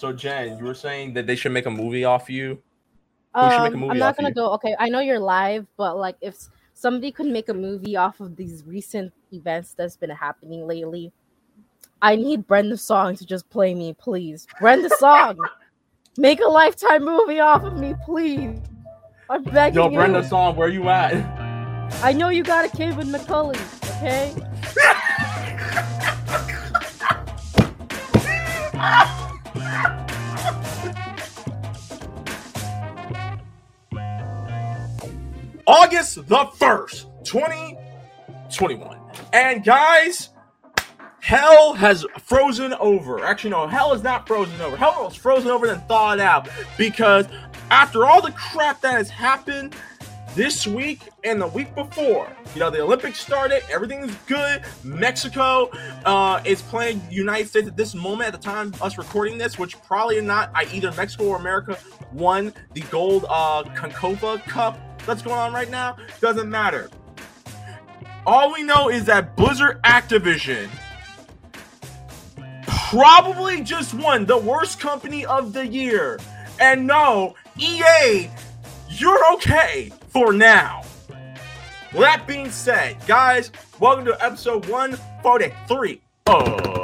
So Jen, you were saying that they should make a movie off you. Who should make a Um, I'm not gonna you? go. Okay, I know you're live, but like if somebody could make a movie off of these recent events that's been happening lately, I need Brenda Song to just play me, please. Brenda Song, make a lifetime movie off of me, please. I'm begging Yo, you. Brenda Song, where you at? I know you got a kid with Macaulay, okay? August the 1st, 2021. And guys, hell has frozen over. Actually, no, hell is not frozen over. Hell was frozen over and thawed out because after all the crap that has happened this week and the week before, you know, the Olympics started, everything's good. Mexico uh, is playing United States at this moment, at the time us recording this, which probably not, I either Mexico or America won the gold uh, Concacaf Cup that's going on right now. Doesn't matter. All we know is that Blizzard Activision probably just won the worst company of the year. And no, EA, you're okay for now. With that being said, guys, welcome to episode 143 of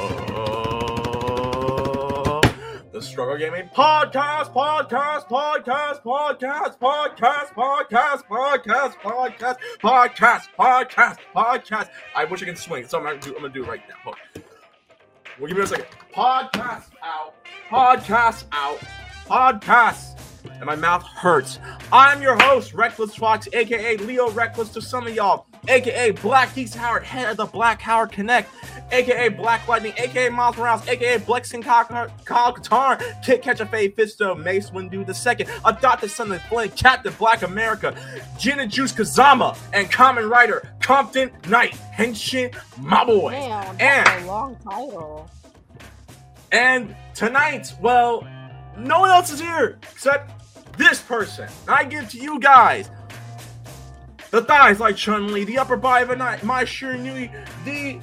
the Scrub Club Gaming Podcast, Podcast, Podcast, Podcast, Podcast, Podcast, Podcast, Podcast, Podcast, Podcast, Podcast. I wish I could swing, so I'm gonna do, I'm gonna do it right now. Hold on. Well, give me a second. Podcast out. Podcast out. Podcast. And my mouth hurts. I'm your host, Reckless Fox, aka Leo Reckless to some of y'all, aka Black Geeks Howard, head of the Black Howard Connect, aka Black Lightning, aka Miles Morales, aka Blexing Kyle Katarn, Kit Catch a Fade Fisto, Mace Windu the Second, Adopted Son of Flynn, Captain Black America, Gin and Juice Kazama, and Kamen Rider, Compton Knight, Henshin, my boy. Damn, And- that's a long title. And tonight, well, no one else is here except this person. I give to you guys the thighs like Chun Li, the upper body of a night, Mai Shiranui, the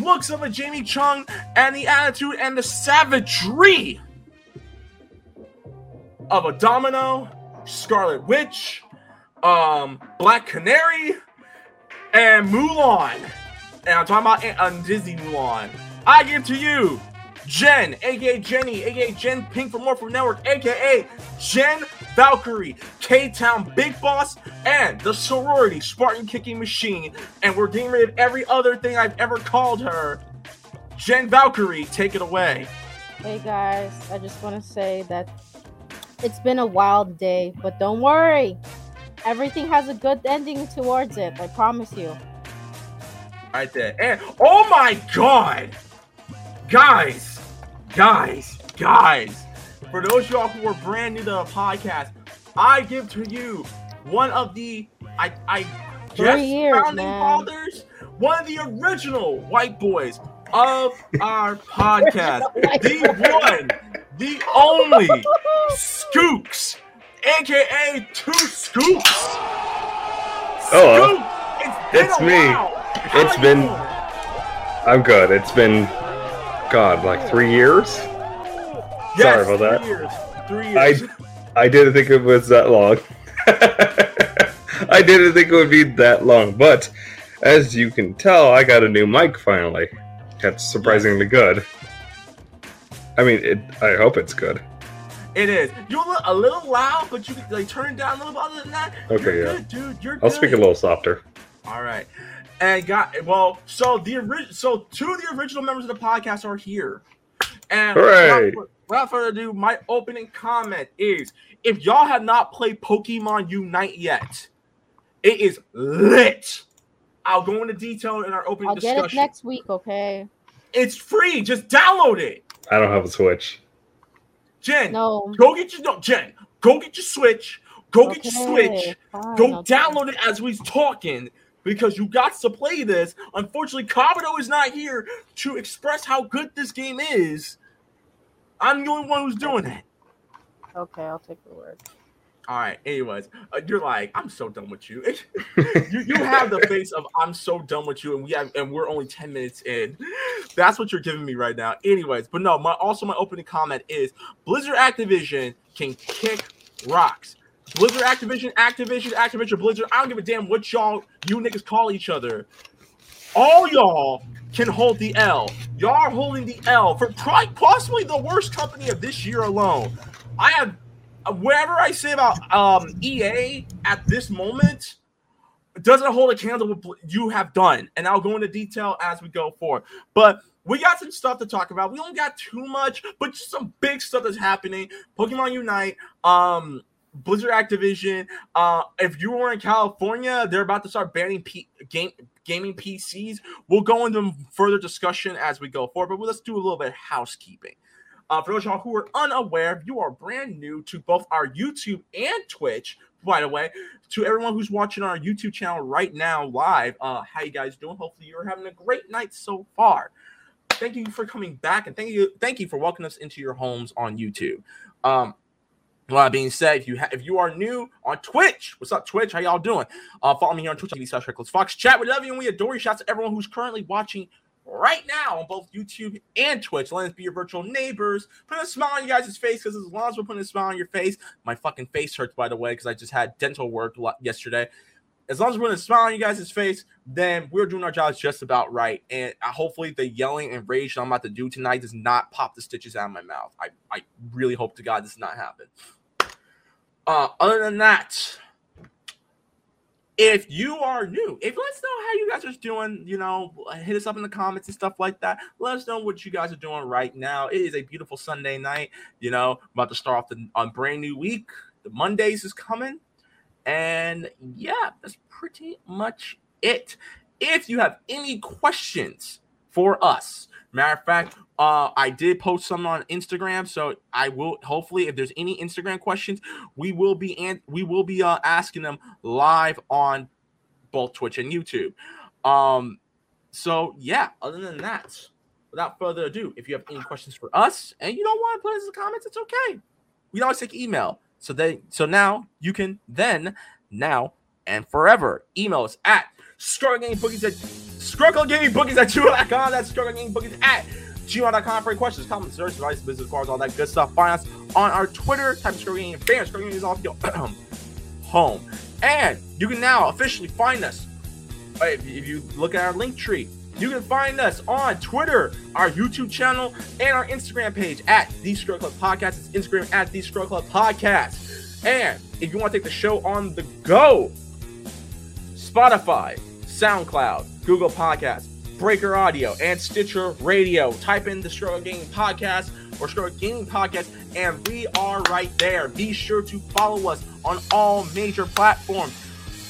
looks of a Jamie Chung, and the attitude and the savagery of a Domino, Scarlet Witch, um, Black Canary, and Mulan. And I'm talking about uh, Disney Mulan. I give to you Jen, aka Jenny, aka Jen Pink from Morpho Network, aka Jen Valkyrie, K Town Big Boss, and the sorority Spartan Kicking Machine. And we're getting rid of every other thing I've ever called her. Jen Valkyrie, take it away. Hey guys, I just want to say that it's been a wild day, but don't worry. Everything has a good ending towards it. I promise you. Right there. And oh my god! Guys, guys, guys. For those of y'all who are brand new to the podcast, I give to you one of the I I Three guess years, founding man. fathers, one of the original white boys of our podcast. the one, the only Scoops, aka Two Scoops. Oh, Scoop, it's, It's been me. while. How It's been- you? I'm good. It's been, God, like three years. Yes, Sorry about three Years. Three I- years. I didn't think it was that long. I didn't think it would be that long, but as you can tell, I got a new mic finally. That's surprisingly good. I mean, it. I hope it's good. It is. You're a little, a little loud, but you can like turn it down a little bit. Other than that, Okay, you're yeah. good, dude. You're I'll good. speak a little softer. All right. And got well. So the original, so two of the original members of the podcast are here. And Hooray. Without further ado, my opening comment is: if y'all have not played Pokemon Unite yet, it is lit. I'll go into detail in our opening I'll get discussion. it next week, okay? It's free. Just download it. I don't have a Switch. Jen, No. go get your no, Jen. Go get your Switch. Go get your Switch. fine, Go I'll do it. download it as we's talking because you got to play this. Unfortunately, Kabuto is not here to express how good this game is. I'm the only one who's doing it. Okay, I'll take the word. All right. Anyways, uh, you're like, I'm so done with you. you. You have the face of I'm so done with you, and we have, and we're only ten minutes in. That's what you're giving me right now. Anyways, but no. My also my opening comment is Blizzard Activision can kick rocks. Blizzard Activision, Activision, Activision, Blizzard. I don't give a damn what y'all you niggas call each other. All y'all can hold the L. Y'all are holding the L for possibly the worst company of this year alone. I have whatever I say about um, EA at this moment doesn't hold a candle what you have done, and I'll go into detail as we go forward. But we got some stuff to talk about. We don't got too much, but just some big stuff that's happening. Pokemon Unite, um, Blizzard Activision. Uh, if you were in California, they're about to start banning P- game gaming PCs. We'll go into further discussion as we go forward, but let's do a little bit of housekeeping. Uh, for those y'all who are unaware, you are brand new to both our YouTube and Twitch, by the way, to everyone who's watching our YouTube channel right now live, uh, how you guys doing? Hopefully you're having a great night so far. Thank you for coming back and thank you, thank you for welcoming us into your homes on YouTube. Um, with that being said, if you ha- if you are new on Twitch, what's up, Twitch? How y'all doing? Uh, follow me here on Twitch TV slash Fox. Chat, we love you and we adore you. Shouts to everyone who's currently watching right now on both YouTube and Twitch. Let us be your virtual neighbors. Put a smile on you guys' face because as long as we're putting a smile on your face, my fucking face hurts by the way because I just had dental work yesterday. As long as we're putting a smile on you guys' face, then we're doing our jobs just about right. And uh, hopefully, the yelling and rage I'm about to do tonight does not pop the stitches out of my mouth. I, I really hope to God this does not happen. Uh, other than that, if you are new, if let us know how you guys are doing, you know, hit us up in the comments and stuff like that. Let us know what you guys are doing right now. It is a beautiful Sunday night, you know, about to start off the on brand new week. The Mondays is coming, and yeah, that's pretty much it. If you have any questions for us, matter of fact, uh, I did post some on Instagram, so I will hopefully, if there's any Instagram questions, we will be and we will be uh, asking them live on both Twitch and YouTube. Um, so yeah. Other than that, without further ado, if you have any questions for us and you don't want to put it in the comments, it's okay. We always take email. So they so now you can then now and forever email us at strugglegamebookies at strugglegamebookies at gmail.com. That's strugglegamebookies at gmail.com for any questions, comments, search, advice, business cards, all that good stuff. Find us on our Twitter, type Scroll Game Fans. Scroll Game is off your home. And you can now officially find us. Uh, if you look at our link tree, you can find us on Twitter, our YouTube channel, and our Instagram page at The Scrub Club Podcast. It's Instagram at The Scrub Club Podcast. And if you want to take the show on the go, Spotify, SoundCloud, Google Podcasts, Breaker Audio, and Stitcher Radio. Type in the Scrub Club Gaming Podcast or Scrub Club Gaming Podcast, and we are right there. Be sure to follow us on all major platforms.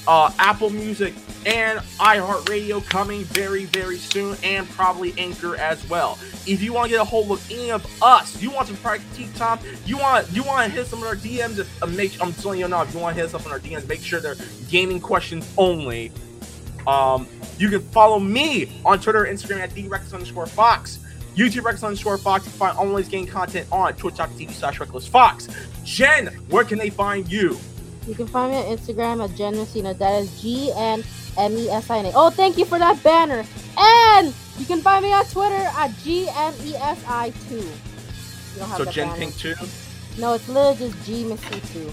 Uh, Apple Music and iHeartRadio coming very, very soon, and probably Anchor as well. If you want to get a hold of any of us, you want some practice time, you want you want to hit some of our DMs. If, uh, make, I'm telling you now, if you want to hit us up on our DMs, make sure they're gaming questions only. Um, you can follow me on Twitter and Instagram at DReckless underscore Fox. YouTube Reckless underscore Fox. You can find always game content on twitch.tv slash Reckless Fox. Jen, where can they find you? You can find me on Instagram at Jen Messina. That is G N M E S I N A. Oh, thank you for that banner. And you can find me on Twitter at G M E S I 2. So Jen banner. Pink 2? No, it's literally just G Missy 2.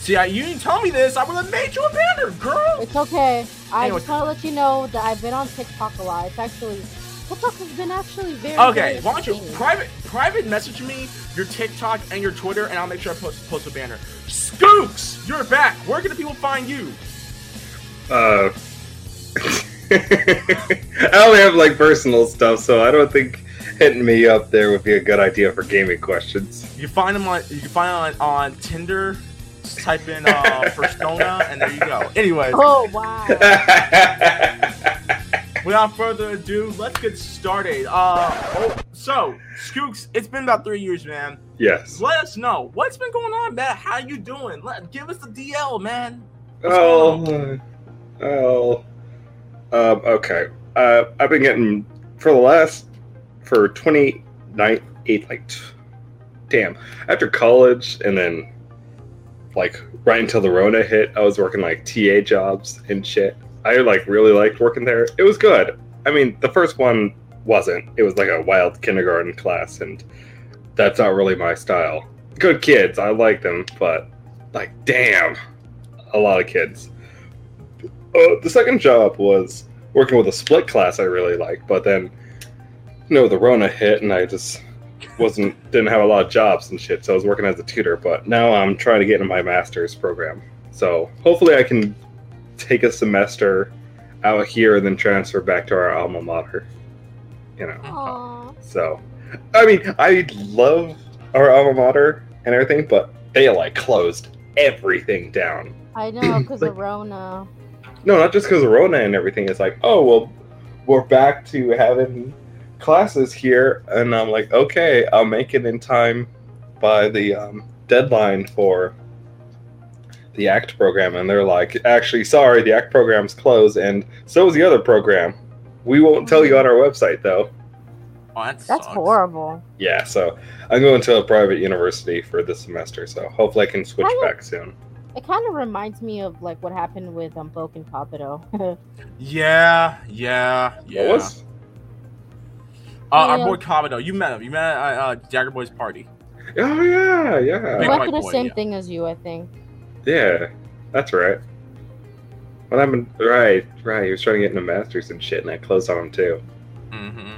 See, I, you didn't tell me this. I would have made you a banner, girl. It's okay. I anyway. just want to let you know that I've been on TikTok a lot. It's actually TikTok has been actually very. Okay, very why don't you private private message me your TikTok and your Twitter, and I'll make sure I post post a banner. Skooks, you're back. Where can the people find you? Uh, I only have like personal stuff, so I don't think hitting me up there would be a good idea for gaming questions. You find them on you can find them on, on Tinder. Just type in uh, Persona, and there you go. Anyway. Oh wow. Without further ado, let's get started. Uh, oh, so Skooks, it's been about three years, man. Yes. Let us know what's been going on, man. How you doing? Let give us the DL, man. What's oh, oh. Um, okay. Uh, I've been getting for the last for twenty nine eight like damn after college and then like right until the Rona hit, I was working like TA jobs and shit. I like really liked working there. It was good. I mean, the first one wasn't. It was like a wild kindergarten class, and that's not really my style. Good kids, I like them, but like, damn, a lot of kids. Uh, the second job was working with a split class I really liked, but then, you know, the Rona hit, and I just wasn't didn't have a lot of jobs and shit. So I was working as a tutor, but now I'm trying to get into my master's program. So hopefully, I can take a semester out here and then transfer back to our alma mater. You know. Aw. So, I mean, I love our alma mater and everything, but they like closed everything down. I know, because of Rona. No, not just because of Rona and everything. It's like, oh well, we're back to having classes here, and I'm like, okay, I'll make it in time by the um, deadline for the ACT program, and they're like, actually, sorry, the ACT program's closed, and so is the other program. We won't tell you on our website though. Oh, that That's horrible. Yeah, so I'm going to a private university for this semester, so hopefully I can switch Kinda- back soon. It kind of reminds me of like what happened with um Bouken Kabuto. Yeah, yeah, yeah. What was? Uh, our boy Kabuto, you met him. You met at uh, uh, Jagger Boy's party. Oh yeah, yeah, Big went white the boy, same yeah. thing as you, I think. yeah. That's right. When I'm in, right, right. He was trying to get into masters and shit, and I closed on him too. Mm-hmm.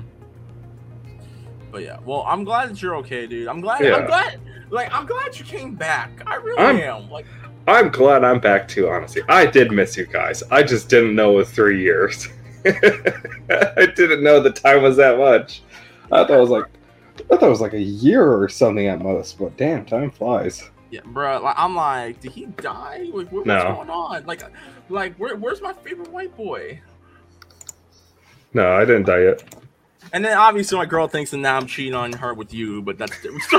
But yeah, well, I'm glad that you're okay, dude. I'm glad. Yeah. I'm glad. Like, I'm glad you came back. I really I'm- am. Like, I'm glad I'm back too. Honestly, I did miss you guys. I just didn't know it was three years. I didn't know the time was that much. I thought it was like, I thought it was like a year or something at most. But damn, time flies. yeah, bro. Like, I'm like, did he die? Like, what, No. what's going on? Like, like, where, where's my favorite white boy? No, I didn't die yet. And then obviously my girl thinks that now I'm cheating on her with you, but that's different.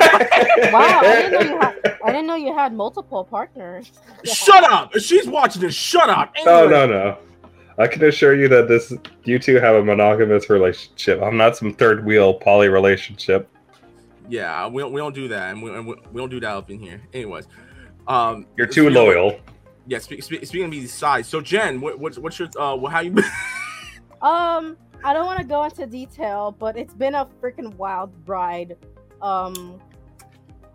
Wow, I didn't know you had. I didn't know you had multiple partners. shut up! If she's watching this, shut up. Oh no no. I can assure you that this you two have a monogamous relationship. I'm not some third wheel poly relationship. Yeah, we don't, we don't do that, and we, and we, we don't do that up in here. Anyways, um, You're too speaking of- loyal. Yeah, speak, speak, speaking of these sides, so Jen, what, what's what's your uh, what, how you been? Um, I don't want to go into detail, but it's been a freaking wild ride. Um,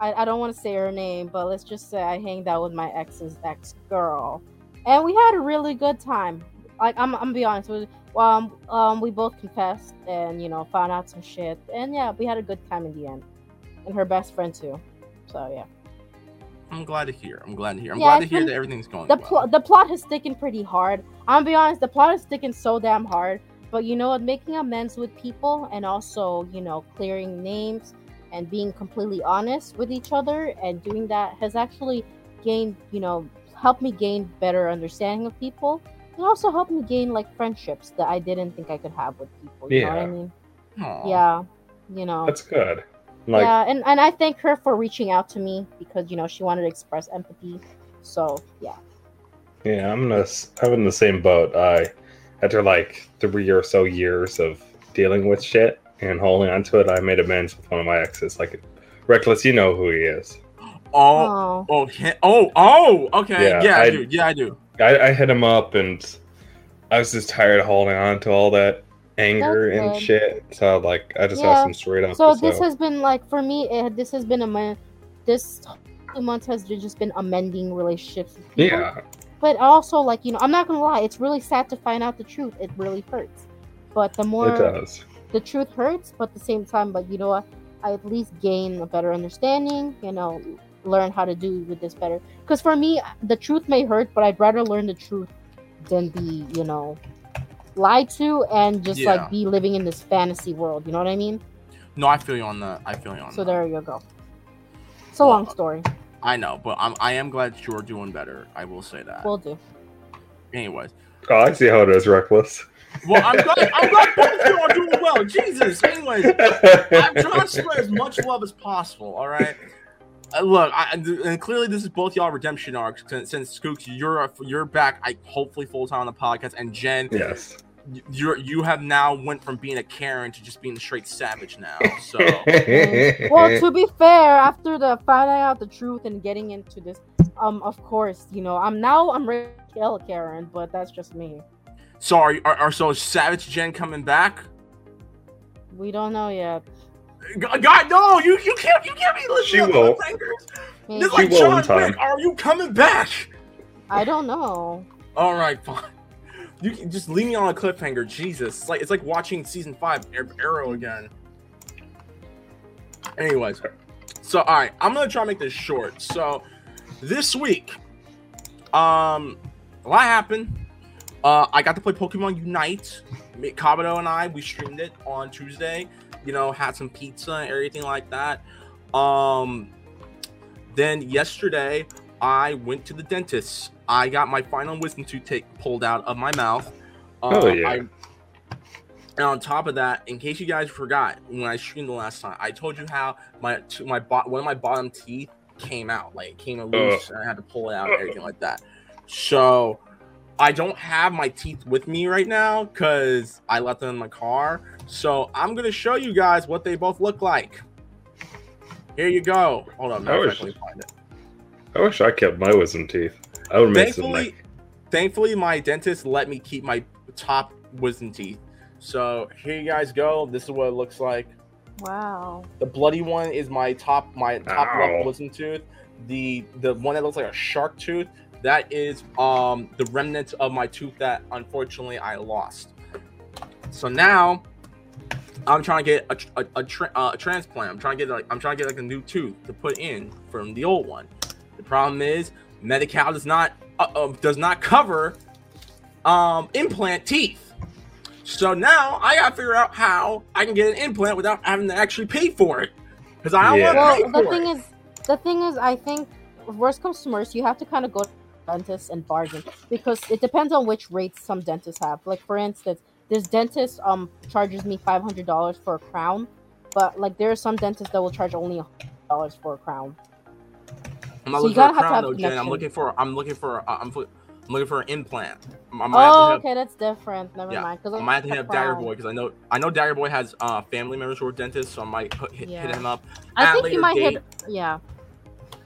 I, I don't want to say her name, but let's just say I hanged out with my ex's ex girl, and we had a really good time. Like I'm, I'm gonna be honest with you. Um, um, we both confessed and you know found out some shit, and yeah, we had a good time in the end, and her best friend too. So yeah, I'm glad to hear. I'm glad to hear. I'm Yeah, glad to hear been- that everything's going the well. plot, the plot has sticking pretty hard. I'm gonna be honest, the plot is sticking so damn hard. But you know what, making amends with people and also you know clearing names and being completely honest with each other and doing that has actually gained you know helped me gain better understanding of people and also helped me gain like friendships that I didn't think I could have with people. You know what I mean? Aw. Yeah, you know. That's good. Like yeah, and, and I thank her for reaching out to me because you know she wanted to express empathy. So yeah. yeah, I'm in the s- I'm in the same boat. I after like three or so years of dealing with shit and holding on to it, I made amends with one of my exes. Like Reckless, you know who he is. Oh, Oh, oh, oh, oh. Okay, Yeah, yeah, I, I- do. Yeah, I do. I, I hit him up and I was just tired of holding on to all that anger That's and good. shit. So like I just Yeah. asked him straight up. so this has been like for me. It, this has been a month. This two months has just been amending relationships. With people. yeah, But also, like you know, I'm not gonna lie. It's really sad to find out the truth. It really hurts. But the more it does. the truth hurts, but at the same time, but you know what? I at least gain a better understanding. You know, learn how to do with this better. Because for me, the truth may hurt, but I'd rather learn the truth than be, you know, lied to and just Yeah. like be living in this fantasy world. You know what I mean? No, I feel you on that. I feel you on So that. So there you go. It's a long story. I know, but I'm I am glad you are doing better. I will say that. We'll do. Anyways, Oh, I see how it is, Reckless. well, I'm glad I'm glad both of you are doing well. Jesus. Anyways, I'm trying to spread as much love as possible. All right. Uh, look, I, and clearly this is both y'all redemption arcs since, since Skooks, you're you're back. I hopefully full time on the podcast, and Jen, yes. you're you have now went from being a Karen to just being a straight savage now. So well, to be fair, after the finding out the truth and getting into this, um, of course, you know, I'm now I'm ready to kill Karen, but that's just me. so are, are, are so Savage Jen coming back? We don't know yet. God, God, no! You you can't you can't be listening She will. cliffhangers. Maybe. This is like will in John time. Wick. Are you coming back? I don't know. All right, fine. You can just leave me on a cliffhanger. Jesus, it's like it's like watching season five Ar- Arrow again. Anyways, so all right, I'm gonna try to make this short. So this week, um, a lot happened. Uh, I got to play Pokemon Unite. Me- Kabuto and I we streamed it on Tuesday. You know, had some pizza and everything like that. Um, then yesterday I went to the dentist. I got my final wisdom tooth take pulled out of my mouth. Uh, Oh, yeah. I, and on top of that, in case you guys forgot, when I streamed the last time, I told you how my my one of my bottom teeth came out, like it came loose, and I had to pull it out, and everything like that. So I don't have my teeth with me right now because I left them in my car. So I'm gonna show you guys what they both look like. Here you go. Hold on, matter of fact, let me find it. I wish I kept my wisdom teeth. I would make some Thankfully, like thankfully, my dentist let me keep my top wisdom teeth. So here you guys go. This is what it looks like. Wow. The bloody one is my top, my top Ow. left wisdom tooth. The the one that looks like a shark tooth. That is um the remnants of my tooth that unfortunately I lost. So now I'm trying to get a a, a, tra- uh, a transplant. I'm trying to get like I'm trying to get like a new tooth to put in from the old one. The problem is Medi-Cal does not uh, uh, does not cover um implant teeth. So now I gotta figure out how I can get an implant without having to actually pay for it. Because I don't Yeah. want to Well, pay the for thing it. is, the thing is, I think worst comes to worst, you have to kind of go to the dentist and bargain because it depends on which rates some dentists have. Like for instance, this dentist um charges me five hundred dollars for a crown, but like there are some dentists that will charge only dollars for a crown. I'm not so looking for a gotta have to crown have though, Jen. I'm looking for I'm looking for uh, I'm, I'm looking for an implant. I might Oh, have- okay, that's different. Never Yeah, mind. Because I might have to hit up Dagger Boy because I know I know Dagger Boy has uh, family members who are dentists, so I might hit, hit, hit him up. I think you might date. hit. Yeah,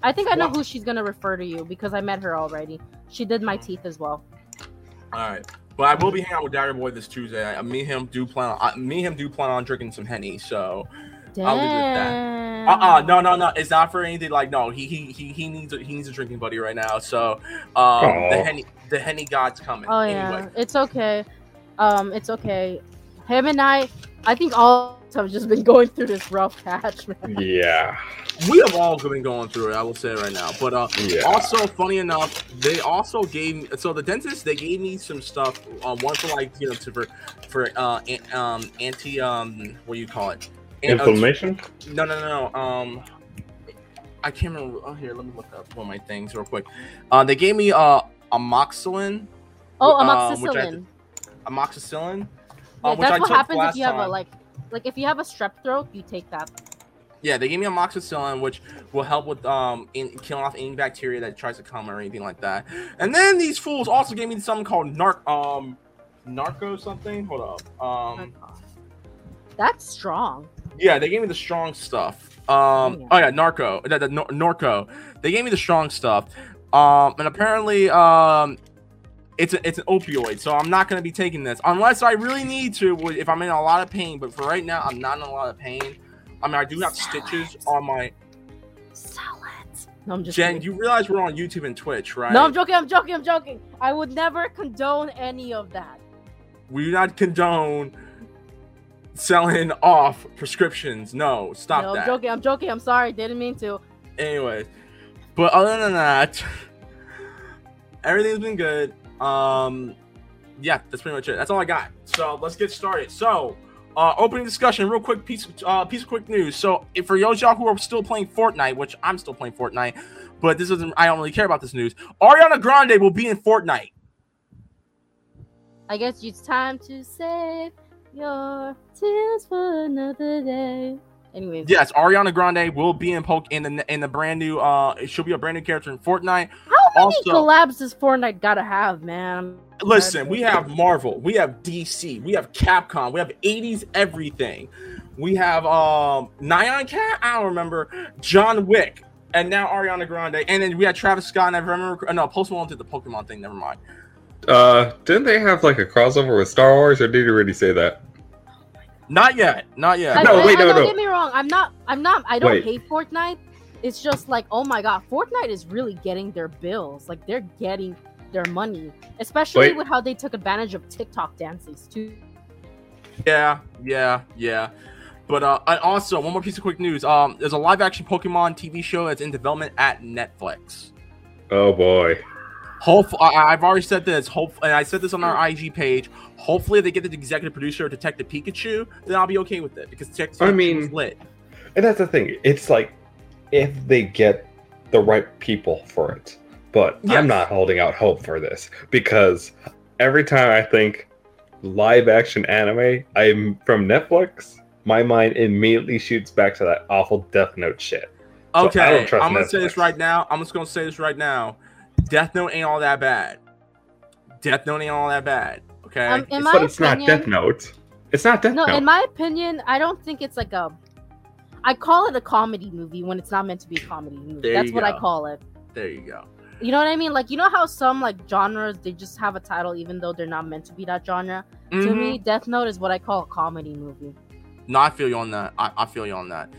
I think I know What? who she's gonna refer to you because I met her already. She did my teeth as well. All right, but I will be hanging out with Dagger Boy this Tuesday. I, me and him do plan on I, me and him do plan on drinking some henny. So I'll leave it at that. Damn. uh uh no no no, it's not for anything like no. He he he, he needs a, he needs a drinking buddy right now. So um the henny the henny god's coming. Oh yeah, Anyway, it's okay. Um, it's okay. Him and I, I think all of us have just been going through this rough patch, man. yeah, we have all been going through it. I will say it right now. But uh, yeah. Also, funny enough, they also gave me so the dentist they gave me some stuff. Uh, one for like you know to, for for uh an, um anti um what do you call it? An- uh, Inflammation. no no no no um. I can't remember. Oh, here, let me look up one of my things real quick. Uh, they gave me uh amoxicillin, Oh, uh, which I- amoxicillin. amoxicillin. Yeah, uh, which I that's what took happens if last you have a like, like if you have a strep throat, you take that. Yeah, they gave me amoxicillin, which will help with um in, killing off any bacteria that tries to come or anything like that. And then these fools also gave me something called narc um narco something. Hold up. Um That's strong. yeah, they gave me the strong stuff. Um Yeah. oh yeah, narco. The, the nor- Norco. They gave me the strong stuff. Um and apparently um it's a, it's an opioid, so I'm not gonna be taking this unless I really need to. If I'm in a lot of pain, but for right now, I'm not in a lot of pain. I mean, I do have stitches on my Sell it. No, I'm just Jen, kidding. you realize we're on YouTube and Twitch, right? No, I'm joking. I'm joking. I'm joking. I would never condone any of that. we do not condone selling off prescriptions. No, stop no, that. I'm joking. I'm joking. I'm sorry. Didn't mean to. Anyways, but other than that, everything's been good. Um, yeah, that's pretty much it. That's all I got. So let's get started. So, uh, opening discussion, real quick piece, uh, piece of quick news. So, if for y'all who are still playing Fortnite, which I'm still playing Fortnite, but this isn't, I don't really care about this news. Ariana Grande will be in Fortnite. I guess it's time to save your tears for another day. Anyways, Yes, Ariana Grande will be in poke in the in the brand new. Uh, she'll be a brand new character in Fortnite. how many Also- collabs does Fortnite gotta have, man? Listen, we have Marvel, we have DC, we have Capcom, we have 80s everything. We have um Nyan Cat, I don't remember, John Wick, and now Ariana Grande, and then we had Travis Scott. And I remember, uh, no, Post Malone did the Pokemon thing. Never mind. Uh, didn't they have like a crossover with Star Wars, or did you already say that? Not yet, not yet. I, No, I- wait, I- no, don't no. get me wrong. I'm not. I'm not. I don't Wait. hate Fortnite. It's just like, oh my god, Fortnite is really getting their bills. Like they're getting their money, especially Wait. with how they took advantage of TikTok dances too. Yeah, yeah, yeah. But uh, and also one more piece of quick news. Um, there's a live action Pokemon TV show that's in development at Netflix. Oh boy. Hope I, I've already said this. Hope and I said this on our IG page. Hopefully, if they get the executive producer of Detective Pikachu, then I'll be okay with it because Detective I mean- is lit. And that's the thing. It's like if they get the right people for it. But Yes. I'm not holding out hope for this because every time I think live action anime, I'm from Netflix. My mind immediately shoots back to that awful Death Note shit. So I Okay, don't I'm gonna say this right now. I'm just gonna say this right now. Death Note ain't all that bad. Death Note ain't all that bad. Okay. Um, in It's- my but it's not Death Note. It's not Death no, Note. in my opinion, I don't think it's like a. I call it a comedy movie when it's not meant to be a comedy movie. There That's what I call it. there you go. You know what I mean? Like you know how some like genres they just have a title even though they're not meant to be that genre. To Mhm. me, Death Note is what I call a comedy movie. No, I feel you on that. I, I feel you on that.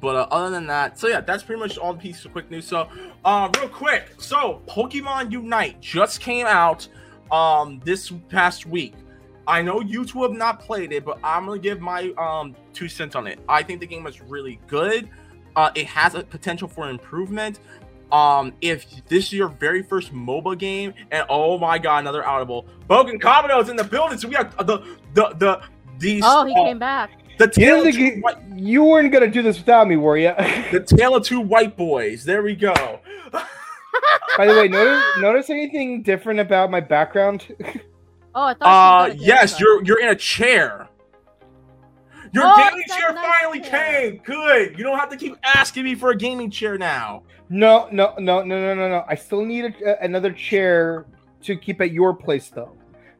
But uh, other than that, so yeah, that's pretty much all the pieces of quick news. So, uh, real quick, so Pokemon Unite just came out um this past week. I know you two have not played it, but I'm gonna give my um two cents on it. I think the game is really good. Uh, it has a potential for improvement. Um, if this is your very first MOBA game, and oh my god, another audible, Bouken Kabuto's in the building, so we have the the the these. Oh, he uh, came back. The You, tail of two think white, you, you weren't gonna do this without me, were you? the tale of two white boys. There we go. By the way, notice notice anything different about my background? Oh, I thought. Uh, she yes, you're you're in a chair. Your Oh, gaming chair nice finally chair. came. Good. You don't have to keep asking me for a gaming chair now. No, no, no, no, no, no, no. I still need a, another chair to keep at your place though,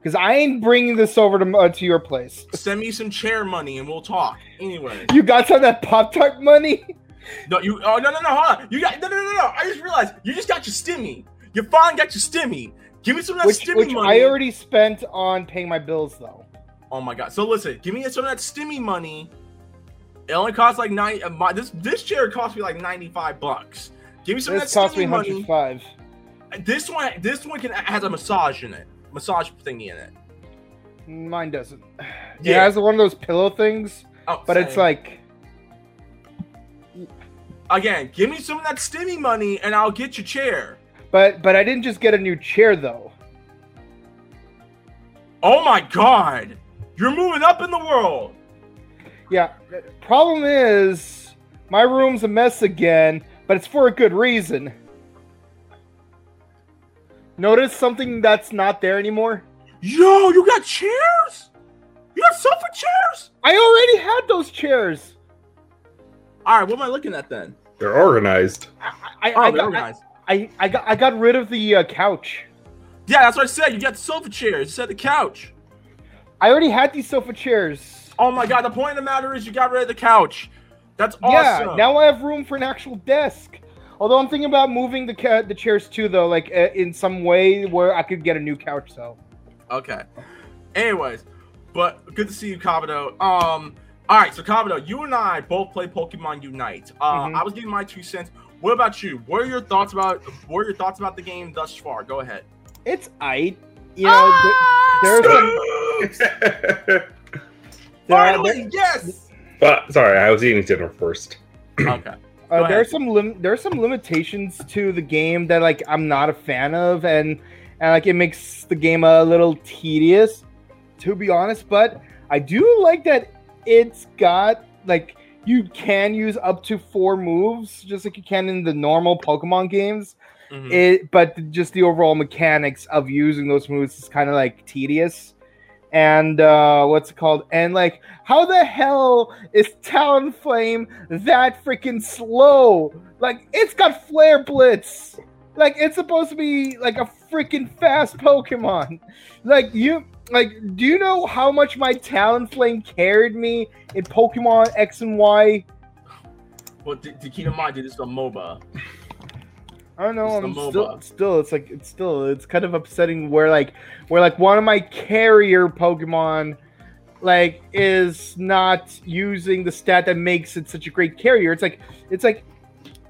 because I ain't bringing this over to uh, to your place. Send me some chair money and we'll talk. Anyway. You got some of that Pop Tart money? No, you. Oh no, no, no. Hold on. You got no, no, no, no. I just realized you just got your stimmy. You finally got your stimmy. Give me some of that Which, stimmy which money. I already spent on paying my bills though. Oh my god. So listen, give me some of that stimmy money. It only costs like nine. Uh, my, this this chair cost me like ninety five bucks. Give me some This of that cost me stimmy money. 105. This one, this one can has a massage in it, massage thingy in it. Mine doesn't. It Yeah. has one of those pillow things, Oh, but it's like again, give me some of that stimmy money and I'll get your chair. but but I didn't just get a new chair though. Oh my god, you're moving up in the world. Yeah. Problem is, my room's a mess again, but it's for a good reason. Notice something that's not there anymore? Yo, you got chairs? You got sofa chairs? I already had those chairs. All right, what am I looking at then? They're organized. I, I, Oh, I, they're got, I, organized. I, I got I got rid of the uh, couch. Yeah, that's what I said. You got the sofa chairs. You said the couch. I already had these sofa chairs. Oh my god, the point of the matter is you got rid of the couch. That's awesome. Yeah, now I have room for an actual desk. Although I'm thinking about moving the ca- the chairs too, though, like uh, in some way where I could get a new couch. So, Okay. Anyways, but good to see you, Kabuto. Um, all right, so Kabuto, you and I both play Pokemon Unite. Uh, Mhm. I was giving my two cents. What about you? What are your thoughts about? What are your thoughts about the game thus far? Go ahead. it's I, you know, th- Ah! there are some there are, Finally, yes. but sorry, I was eating dinner first. okay. Uh, there are some lim- there are some limitations to the game that like I'm not a fan of, and and like it makes the game a little tedious, to be honest. But I do like that it's got like you can use up to four moves, just like you can in the normal Pokemon games. Mhm. It, but just the overall mechanics of using those moves is kind of like tedious. And uh, what's it called? And like, how the hell is Talonflame that freaking slow? Like, it's got Flare Blitz. like it's supposed to be like a freaking fast Pokemon. Like you like do you know how much my Talonflame carried me in Pokemon X and Y? Well, to, to keep in mind, dude, this is a MOBA. I don't know. It's I'm still, still, it's like it's still, it's kind of upsetting where like, where like one of my carrier Pokemon, like, is not using the stat that makes it such a great carrier. It's like, it's like,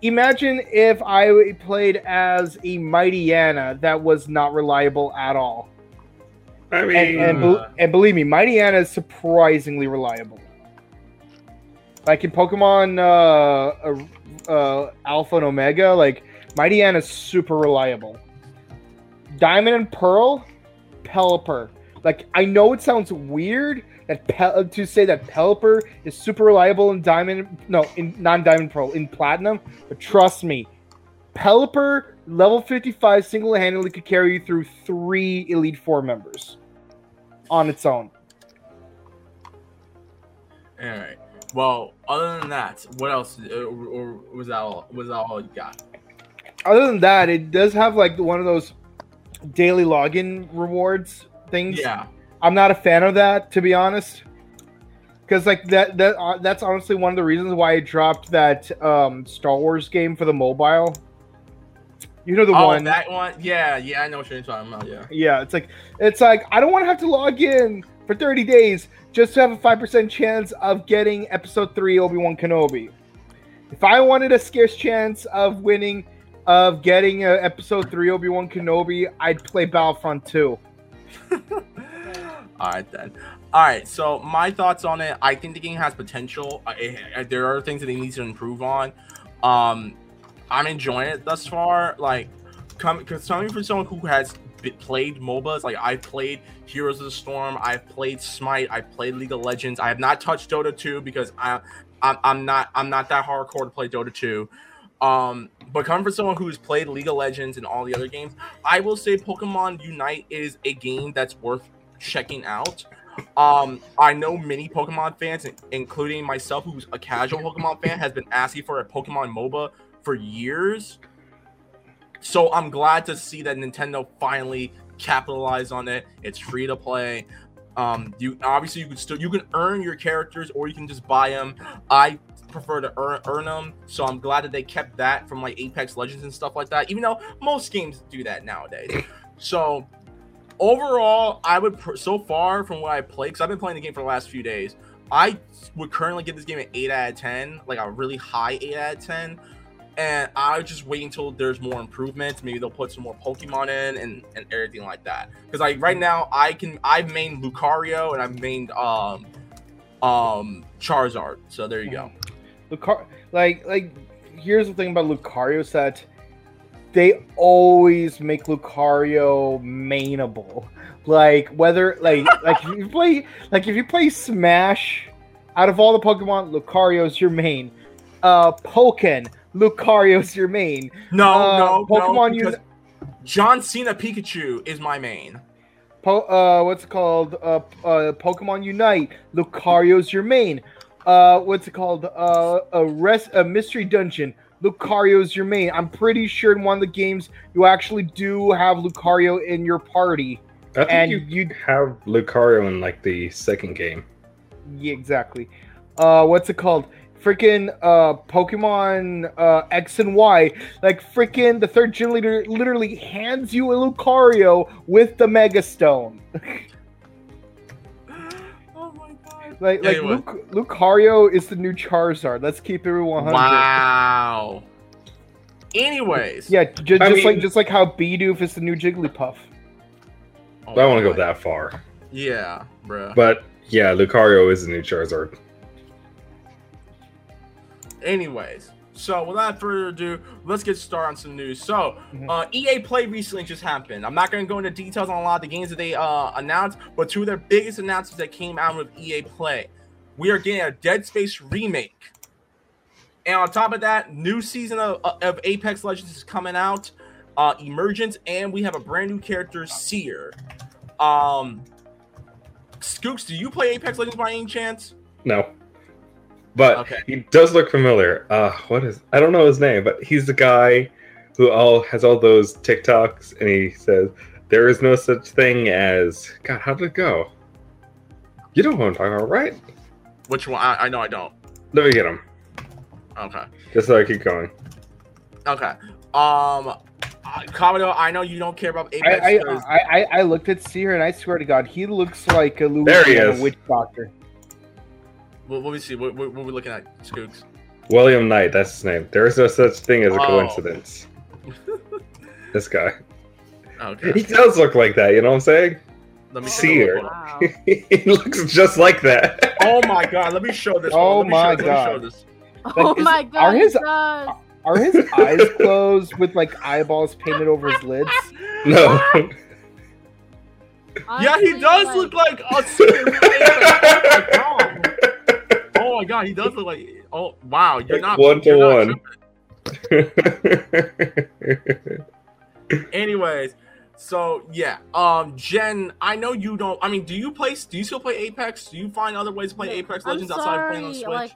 imagine if I played as a Mightyena that was not reliable at all. I mean, And and, bel- and believe me, Mightyena is surprisingly reliable. Like in Pokemon uh, uh, uh, Alpha and Omega, like Mightyena is super reliable. Diamond and Pearl, Pelipper. Like I know it sounds weird that Pel- to say that Pelipper is super reliable in Diamond, no, in non-Diamond Pearl, in Platinum, but trust me, Pelipper level 55 single-handedly could carry you through three Elite Four members on its own. All right. Well, other than that, what else? uh, Or, or was that all? Was that all you got? Other than that, it does have like one of those daily login rewards things. Yeah. I'm not a fan of that, to be honest. Because like that that uh, that's honestly one of the reasons why I dropped that um, Star Wars game for the mobile. You know the oh, one. that one. Yeah, yeah, I know what you're talking about. Yeah. Yeah, it's like it's like I don't want to have to log in for 30 days just to have a five percent chance of getting Episode Three Obi Wan Kenobi. If I wanted a scarce chance of winning, of getting uh, Episode Three Obi Wan Kenobi, I'd play Battlefront Two. All right then. All right. So my thoughts on it. I think the game has potential. I, I- there are things that it needs to improve on. Um, I'm enjoying it thus far. Like, come because coming from someone who has played MOBAs, like I've played Heroes of the Storm, I've played Smite, I've played League of Legends. I have not touched Dota 2 because I, I'm, I'm not I'm not that hardcore to play Dota 2. Um, but coming from someone who's played League of Legends and all the other games, I will say Pokemon Unite is a game that's worth checking out. Um, I know many Pokemon fans, including myself, who's a casual Pokemon fan, has been asking for a Pokemon MOBA for years. So I'm glad to see that Nintendo finally capitalized on it. It's free to play. Um, you obviously you can still you can earn your characters or you can just buy them. I prefer to earn earn them, so I'm glad that they kept that from like Apex Legends and stuff like that. Even though most games do that nowadays. So overall, I would pr- so far from what I play because I've been playing the game for the last few days. I would currently give this game an eight out of ten, like a really high eight out of ten. And I just wait until there's more improvements. Maybe they'll put some more Pokemon in and, and everything like that. Because like right now, I can I've mained Lucario and I've mained um um Charizard. So there you go. Lucar- like like here's the thing about Lucario is that they always make Lucario mainable. Like whether like like if you play like if you play Smash, out of all the Pokemon, Lucario's your main. Uh Pokken, Lucario's your main. No, Uh, no, Pokemon no, Uni- John Cena Pikachu is my main. Po- uh, what's it called? Uh, uh, Pokemon Unite. Lucario's your main. Uh, what's it called? Uh, a rest, a mystery dungeon. Lucario's your main. I'm pretty sure in one of the games you actually do have Lucario in your party, I think and you you, have Lucario in like the second game. yeah, exactly. Uh, what's it called? Freaking uh, Pokemon uh, X and Y. Like freaking the third gym leader literally hands you a Lucario with the Mega Stone. Oh my god. Like, like Anyway. Luc- Lucario is the new Charizard. Let's keep it 100. Wow. Anyways. Yeah, ju- I just like just like how Bidoof is the new Jigglypuff. Oh I don't want to go that far, Yeah, bro. but yeah, Lucario is the new Charizard. Anyways, so without further ado, let's get started on some news. So, Mhm. uh, EA Play recently just happened. I'm not going to go into details on a lot of the games that they uh, announced, but two of their biggest announcements that came out with EA Play. We are getting a Dead Space remake. And on top of that, new season of, of Apex Legends is coming out, uh, Emergence, and we have a brand new character, Seer. Um, Skooks, do you play Apex Legends by any chance? No, but Okay. he does look familiar. Uh, what is? I don't know his name, but he's the guy who all has all those TikToks, and he says there is no such thing as God. How did it go? You know what I'm talking about, right? Which one? I, I know I don't. Let me get him, Okay. just so I keep going. Okay. Um, uh, Commodore, I know you don't care about I, Apex. I, 'cause- I, I, I looked at Seer and I swear to God, he looks like a There he Louisiana is. witch doctor. What, what we see? What, what, what we looking at, Skooks? William Knight, that's his name. There is no such thing as a Oh. coincidence. this guy. Oh, okay. He does look like that, you know what I'm saying? Let me See take a her. Wow. he looks just like that. Oh my god! Let me show this. Oh my show, God. Let me oh is- my are god, his- Are his eyes closed with like eyeballs painted over his lids? No. Yeah, he does like- look like a God, he does look like. Oh wow, you're Like not one to one. Anyways, so yeah, um, Gen, I know you don't. I mean, do you play? Do you still play Apex? Do you find other ways to play Apex I'm Legends outside of playing on sorry, Switch? Like,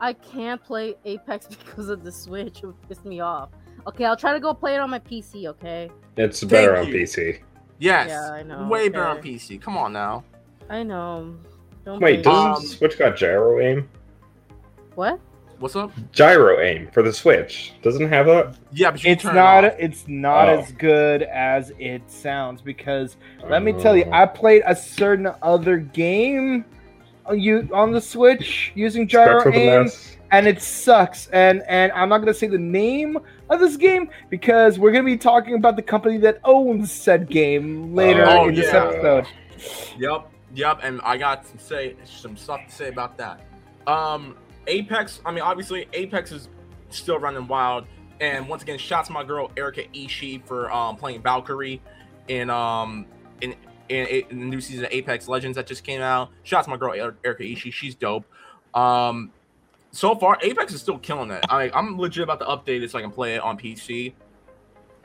I can't play Apex because of the Switch. It would piss me off. Okay, I'll try to go play it on my PC. Okay. it's better on you. PC. yes, Yeah, I know, way better on. PC. Come on now. I know. Don't Wait, doesn't. Um, Switch got gyro aim? What? What's up? Gyro aim for the Switch. Doesn't have that? Yeah, but you It's turn it not. off. It's not Oh. as good as it sounds because let me tell you, Oh. I played a certain other game on you on the Switch using gyro aim, and it sucks. And and I'm not gonna say the name of this game because we're gonna be talking about the company that owns said game later Oh, in this episode. Yep, yep, and I got to say some stuff to say about that. Um, Apex. I mean, obviously, Apex is still running wild. And once again, shots my girl Erika Ishii for um, playing Valkyrie in um in, in in the new season of Apex Legends that just came out. Shots my girl Erica Erika Ishii. She's dope. Um, so far, Apex is still killing it. I, I'm legit about to update it so I can play it on PC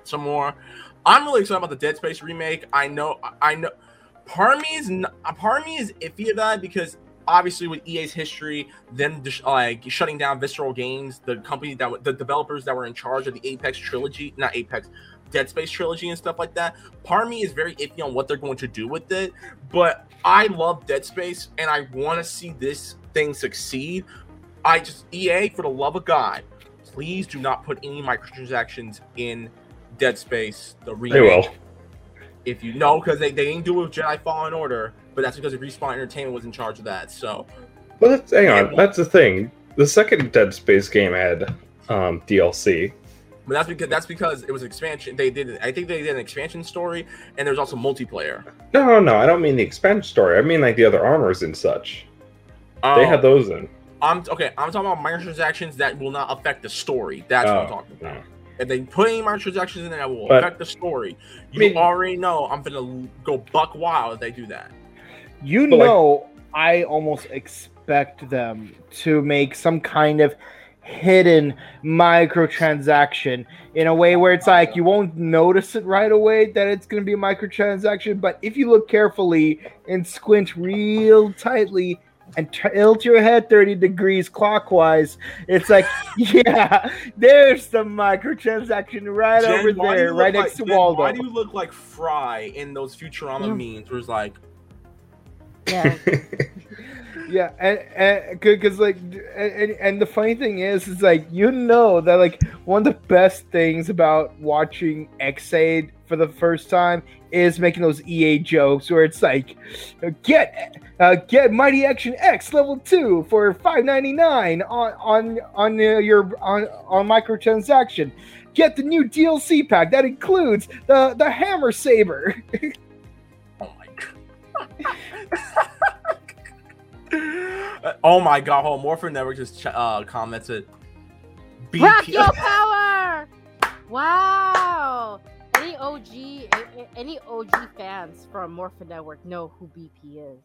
some more. I'm really excited about the Dead Space remake. I know, I know. Part me is, n- part me is iffy that because obviously with EA's history, just, like shutting down Visceral Games, the company that w- the developers that were in charge of the Apex trilogy, not Apex, Dead Space trilogy and stuff like that. Part of me is very iffy on what they're going to do with it, but I love Dead Space and I want to see this thing succeed. I just EA for the love of God, please do not put any microtransactions in Dead Space the remake. They will. If you know, because they, they didn't do it with Jedi Fallen Order, but that's because Respawn Entertainment was in charge of that. So Well, that's, hang on. That's the thing. The second Dead Space game had um, DLC. But that's because that's because it was expansion. They did. I think they did an expansion story, and there's also multiplayer. No, no, no. I don't mean the expansion story. I mean like the other armors and such. They had those in. I'm okay. I'm talking about microtransactions that will not affect the story. That's what I'm Oh, talking about. no. If they put any microtransactions in there that will But- affect the story, you mean- already know I'm gonna go buck wild if they do that. You But, like- know, I almost expect them to make some kind of hidden microtransaction in a way where it's like you won't notice it right away that it's going to be a microtransaction. But if you look carefully and squint real tightly and tilt your head 30 degrees clockwise, it's like, yeah, there's the microtransaction right Gen, over there, right like- next to Gen, Waldo. Why do you look like Fry in those Futurama Mm. memes? Where it's like, Yeah. Yeah, and because like, and, and the funny thing is, is like you know that like one of the best things about watching Ex-Aid for the first time is making those EA jokes where it's like, get uh, get Mighty Action X level two for five ninety nine on on on uh, your on on microtransaction. Get the new DLC pack that includes the the hammer saber. oh my god. my! Hold on, Morphin Network just ch- uh, commented. Rock your power! Wow. Any OG, a- a- any OG fans from Morphin Network know who BP is.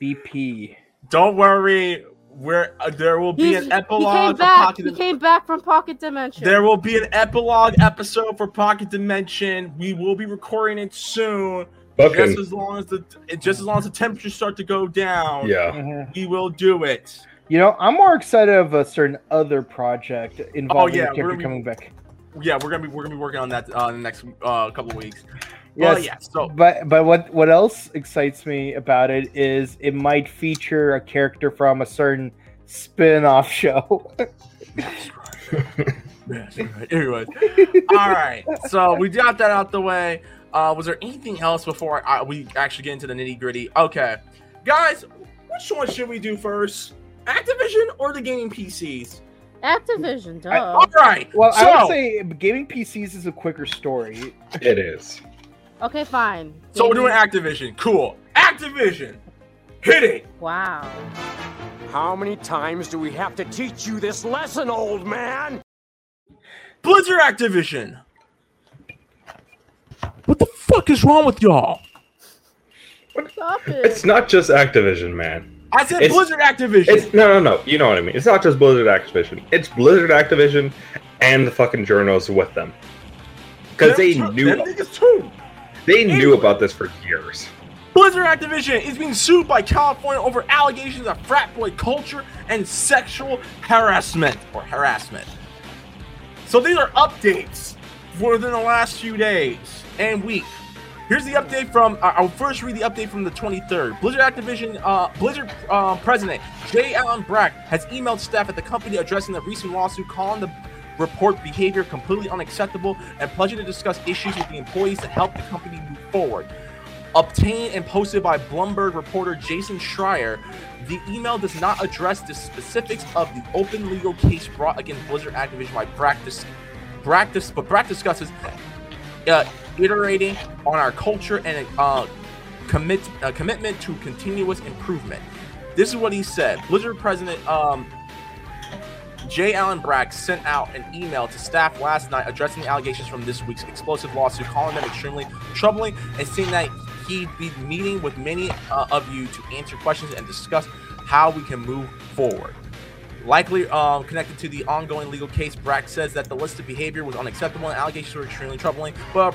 BP. Don't worry, where uh, there will be He's- an he epilogue. came back. Pocket He came back from Pocket Dimension. There will be an epilogue episode for Pocket Dimension. We will be recording it soon. Fucking Just as long as the just as long as the temperatures start to go down, yeah. Mhm. we will do it. You know, I'm more excited of a certain other project involving Oh, yeah, the character we're- coming back. yeah, we're gonna be we're gonna be working on that uh, in the next uh, couple of weeks. Yes, Well, yeah. So But but what what else excites me about it is it might feature a character from a certain spin-off show. That's right. That's right. Anyways, all right. So we got that out the way. Uh, was there anything else before I, we actually get into the nitty gritty? Okay, guys, which one should we do first? Activision or the gaming PCs? Activision, duh. All right. well, so, I would say gaming PCs is a quicker story. It is. okay, fine. so we're doing Activision. Cool. Activision. Hit it. Wow. How many times do we have to teach you this lesson, old man? Blizzard Activision. What the fuck is wrong with y'all? Stop It's not just Activision, man. I said It's- Blizzard Activision. It's no, no, no. You know what I mean. It's not just Blizzard Activision. It's Blizzard Activision and the fucking journos with them, because they Them knew them niggas too. they knew about this for years. Blizzard Activision is being sued by California over allegations of frat boy culture and sexual harassment or harassment. So these are updates within the last few days and week. Here's the update from. Uh, I'll first read the update from the 23rd. Blizzard Activision, uh, Blizzard uh, president J. Allen Brack has emailed staff at the company addressing the recent lawsuit, calling the report behavior completely unacceptable and pledging to discuss issues with the employees to help the company move forward obtained and posted by Bloomberg reporter Jason Schreier. The email does not address the specifics of the open legal case brought against Blizzard Activision by Brack, dis- Brack dis- but Brack discusses uh, iterating on our culture and uh, commit uh, commitment to continuous improvement. This is what he said. Blizzard president um, J. Allen Brack sent out an email to staff last night addressing the allegations from this week's explosive lawsuit, calling them extremely troubling and saying that he'd be meeting with many uh, of you to answer questions and discuss how we can move forward. Likely um, connected to the ongoing legal case, Brack says that the list of behavior was unacceptable and allegations were extremely troubling, but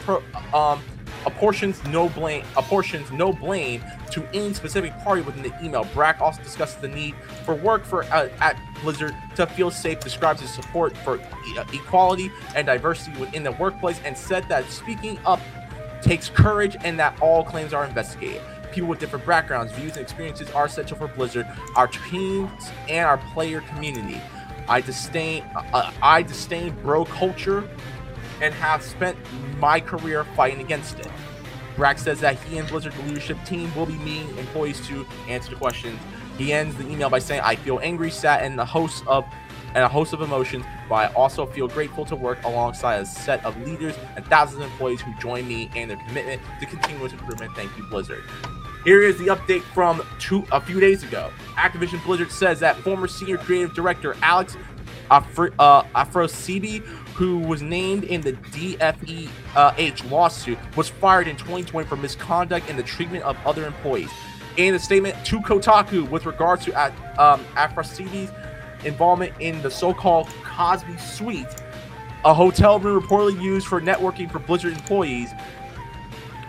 um, apportions no blame apportions no blame to any specific party within the email. Brack also discusses the need for work for uh, at Blizzard to feel safe, describes his support for e- uh, equality and diversity within the workplace, and said that speaking up takes courage and that all claims are investigated. People with different backgrounds, views, and experiences are essential for Blizzard, our teams, and our player community. I disdain, uh, I disdain bro culture, and have spent my career fighting against it. Brack says that he and Blizzard leadership team will be meeting employees to answer the questions. He ends the email by saying, "I feel angry, sad, and the host of and a host of emotions, but I also feel grateful to work alongside a set of leaders and thousands of employees who join me in their commitment to continuous improvement. Thank you, Blizzard." Here is the update from two a few days ago. Activision Blizzard says that former senior creative director Alex Afro, uh, who was named in the DFEH lawsuit, was fired in 2020 for misconduct in the treatment of other employees. In a statement to Kotaku with regards to uh, um, Afrasiabi's involvement in the so-called Cosby Suite, a hotel room reportedly used for networking for Blizzard employees,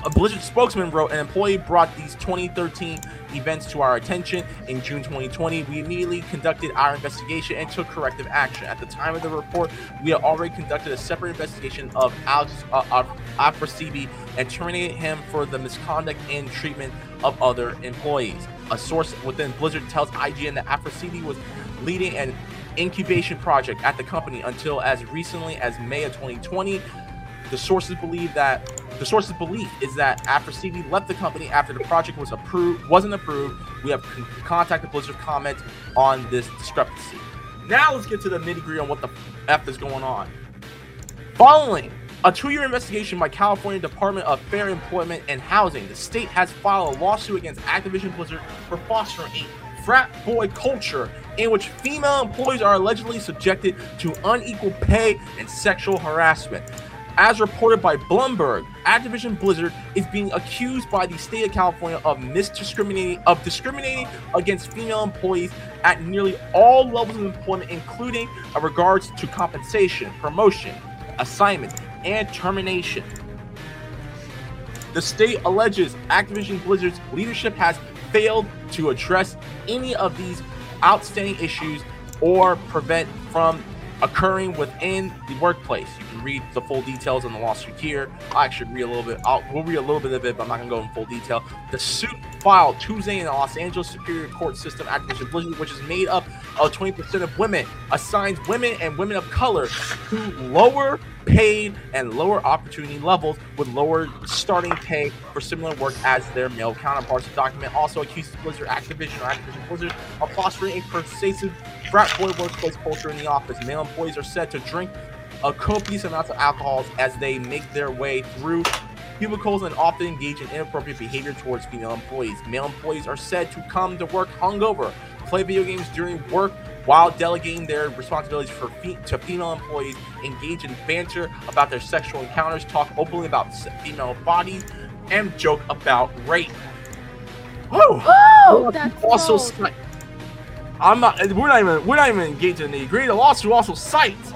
a Blizzard spokesman wrote, an employee brought these 2013 events to our attention in June 2020. We immediately conducted our investigation and took corrective action. At the time of the report, we had already conducted a separate investigation of Alex uh, Afrasiabi and terminated him for the misconduct and treatment of other employees. A source within Blizzard tells IGN that Afrasiabi was leading an incubation project at the company until as recently as May of 2020. The sources believe that the source's belief is that after CV left the company after the project was approved wasn't approved. We have con- contacted Blizzard comment on this discrepancy. Now let's get to the nitty gritty on what the f is going on. Following a two-year investigation by California Department of Fair Employment and Housing, the state has filed a lawsuit against Activision Blizzard for fostering a frat boy culture in which female employees are allegedly subjected to unequal pay and sexual harassment. As reported by Bloomberg, Activision Blizzard is being accused by the state of California of misdiscriminating of discriminating against female employees at nearly all levels of employment, including in regards to compensation, promotion, assignment, and termination. The state alleges Activision Blizzard's leadership has failed to address any of these outstanding issues or prevent from occurring within the workplace. Read the full details on the lawsuit here. I actually read a little bit. I'll, we'll read a little bit of it, but I'm not gonna go in full detail. The suit filed Tuesday in the Los Angeles Superior Court System Activision Blizzard, which is made up of 20% of women, assigns women and women of color to lower paid and lower opportunity levels with lower starting pay for similar work as their male counterparts. The document also accuses Blizzard Activision or Activision Blizzard of fostering a pervasive frat boy workplace culture in the office. Male employees are said to drink a copious amounts of alcohols as they make their way through cubicles and often engage in inappropriate behavior towards female employees. Male employees are said to come to work hungover, play video games during work while delegating their responsibilities for fe- to female employees, engage in banter about their sexual encounters, talk openly about female bodies, and joke about rape. Oh, that's also so- cite- I'm not. We're not even. We're not even engaged in the agree. The lawsuit also cites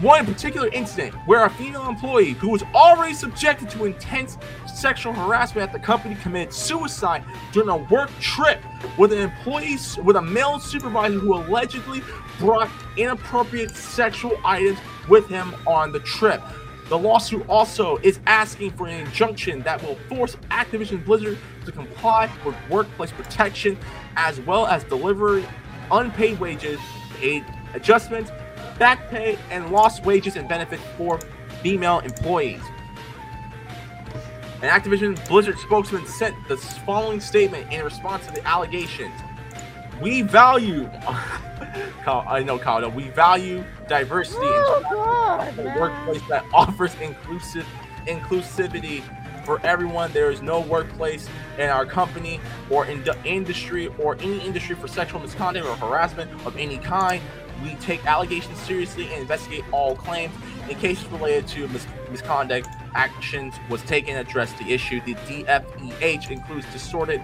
one particular incident where a female employee who was already subjected to intense sexual harassment at the company committed suicide during a work trip with an employee with a male supervisor who allegedly brought inappropriate sexual items with him on the trip. The lawsuit also is asking for an injunction that will force Activision Blizzard to comply with workplace protection as well as deliver unpaid wages, paid adjustments, back pay, and lost wages and benefits for female employees. An Activision Blizzard spokesman sent the following statement in response to the allegations. We value, Kyle, I know, Kyle, no, we value diversity Oh, and God, a workplace that offers inclusive inclusivity for everyone. There is no workplace in our company or in the industry or any industry for sexual misconduct or harassment of any kind. We take allegations seriously and investigate all claims. In cases related to mis- misconduct, actions was taken address the issue. The DFEH includes distorted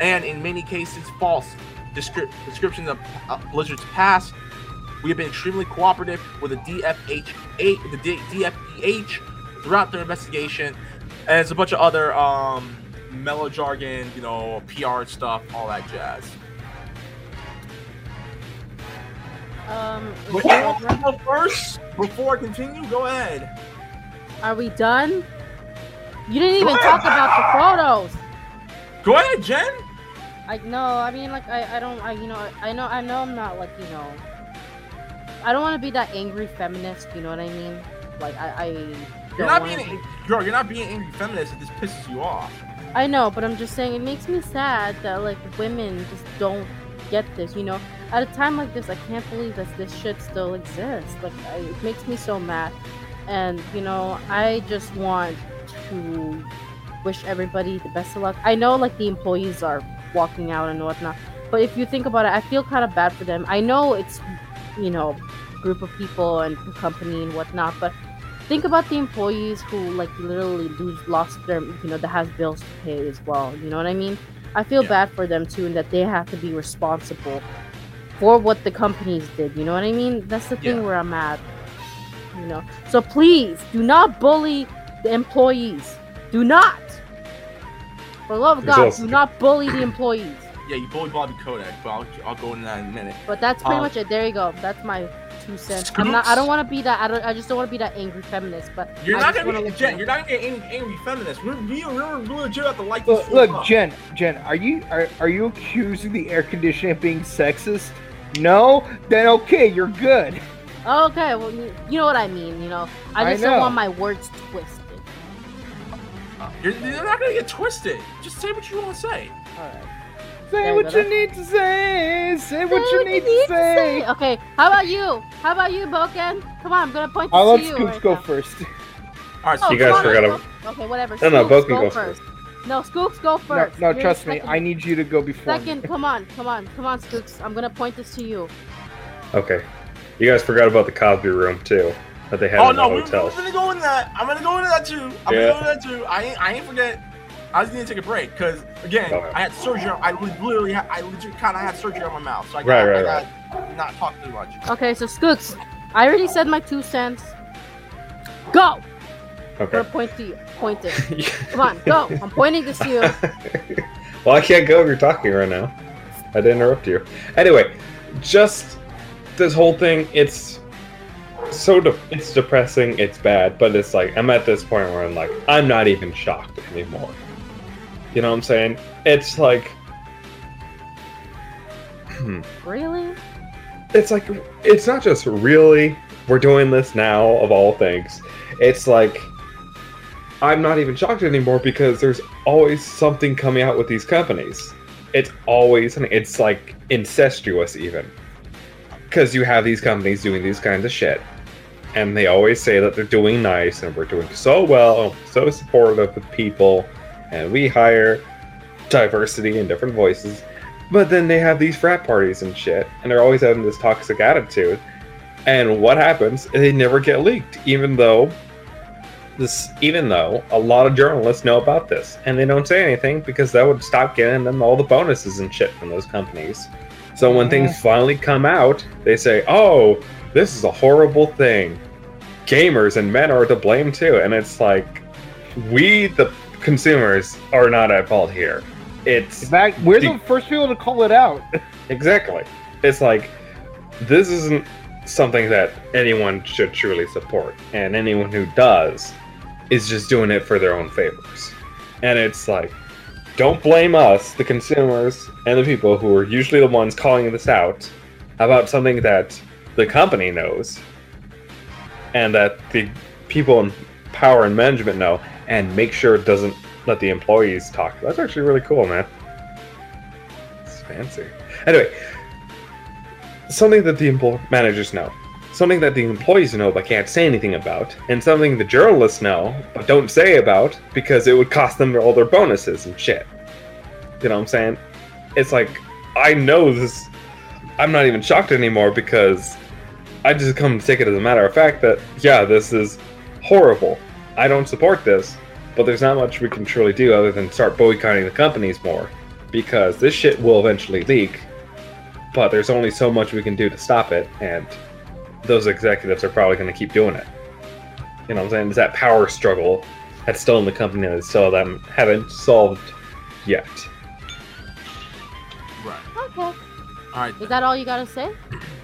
and, in many cases, false descri- descriptions of uh, Blizzard's past. We have been extremely cooperative with the DFH, the D- DFEH throughout their investigation, and there's a bunch of other um, mellow jargon, you know, PR stuff, all that jazz. Um, But you want to go first before I continue? Go ahead. are we done? You didn't even talk about the photos. Go ahead, Gen. I no, I mean like I, I don't I you know I know I know I'm not like you know I don't want to be that angry feminist. You know what I mean? Like I I You're don't being, be- girl. You're not being angry feminist. It just pisses you off. I know, but I'm just saying it makes me sad that like women just don't get this. You know, at a time like this, I can't believe that this shit still exists. Like I, it makes me so mad, and you know, I just want to wish everybody the best of luck. I know like the employees are walking out and whatnot, but if you think about it, I feel kind of bad for them. I know it's you know group of people and company and whatnot, but think about the employees who like literally lose lost their you know that has bills to pay as well you know what i mean i feel Yeah. bad for them too and that they have to be responsible for what the companies did you know what i mean that's the thing Yeah. where i'm at you know so please do not bully the employees do not for the love of god do not bully the employees Yeah, you bullied Bobby Kotick, but I'll, I'll go into that in a minute. but that's pretty Um, much it there you go that's my two cents i'm not i don't want to be that i don't i just don't want to be that angry feminist but You're I not gonna be Gen. you You're not gonna get angry, angry feminist. We're we we're, we're legit have to like this. Look, look. Gen, Gen, are you are, are you accusing the air conditioning of being sexist? No? Then okay, you're good. Okay, well, you, you know what I mean. You know, I I just don't want my words twisted. Uh, you're, you're not gonna get twisted. Just say what you want to say. All right. Say There what go, you need to say. Say what Say you need to say. Okay, how about you? How about you, Bouken? Come on, I'm gonna point this I'll let to you. Skooks right go now. first. All right, Oh, so You guys forgot let's Okay, whatever. No, no, Skooks, Bouken go goes first. No, Skooks, go first. no, You're trust me. I need you to go before Second, me. come on, come on, come on, Skooks. I'm gonna point this to you. Okay. You guys forgot about the Cosby room too that they had Oh in no, the we're, hotel. we're gonna go in that. I'm gonna go into that too. I'm Yeah. gonna go into that too. I ain't, I ain't forget. I just need to take a break because again, Okay. I had surgery. I li- literally, had, I legit kind of had surgery on my mouth, so I got, Right, right, I got not talk too much. Okay, so Skooks, I already said my two cents. Go. I'm Okay. gonna point to you. Point it. Come on, go. I'm pointing this to you. well, I can't go if you're talking right now. I didn't interrupt you. Anyway, just this whole thing, it's so de- it's depressing. It's bad, but it's like I'm at this point where I'm like I'm not even shocked anymore. You know what I'm saying? It's like. Hmm. Really? it's like it's not just really we're doing this now of all things it's like i'm not even shocked anymore because there's always something coming out with these companies it's always it's like incestuous even because you have these companies doing these kinds of shit and they always say that they're doing nice and we're doing so well so supportive of people and we hire diversity and different voices but then they have these frat parties and shit, and they're always having this toxic attitude. And what happens? They never get leaked, even though this, even though a lot of journalists know about this, and they don't say anything because that would stop getting them all the bonuses and shit from those companies. So when things finally come out, they say, "Oh, this is a horrible thing. Gamers and men are to blame too." And it's like, we, the consumers, are not at fault here. It's In fact, we're the the- first people to call it out. Exactly. It's like this isn't something that anyone should truly support, and anyone who does is just doing it for their own favors. And it's like, don't blame us, the consumers and the people who are usually the ones calling this out about something that the company knows and that the people in power and management know, and make sure it doesn't let the employees talk. That's actually really cool, man. It's fancy. Anyway, something that the managers know, something that the employees know but can't say anything about, and something the journalists know but don't say about because it would cost them all their bonuses and shit. You know what I'm saying? It's like I know this. I'm not even shocked anymore because I just come to take it as a matter of fact that yeah, this is horrible. I don't support this, but there's not much we can truly do other than start boycotting the companies more because this shit will eventually leak. But there's only so much we can do to stop it, and those executives are probably going to keep doing it. You know what I'm saying? It's that power struggle that's still in the company that still them haven't solved yet. Right. Okay. All right. Is that all you gotta say?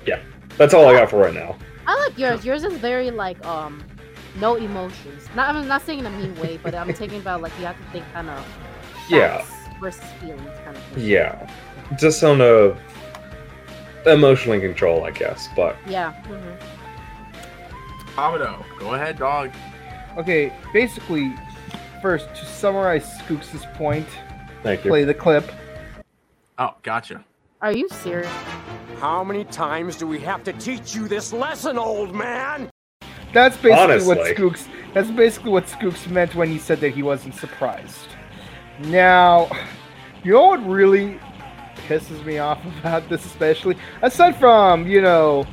Yeah, that's all I got for right now. I like yours. Yours is very like um no emotions. Not I'm not saying in a mean way, but I'm thinking about like you have to think kind of Yeah. versus feelings kind of thing. Yeah. Just on a emotional control, I guess. But Yeah. mhm. Amado, go ahead, dog. Okay, basically, first to summarize Skooks' point, thank you. play the clip. Oh, gotcha. Are you serious? How many times do we have to teach you this lesson, old man? That's basically what Honestly. Skooks. That's basically what Skooks meant when he said that he wasn't surprised. Now, you know what really pisses me off about this, especially aside from you know,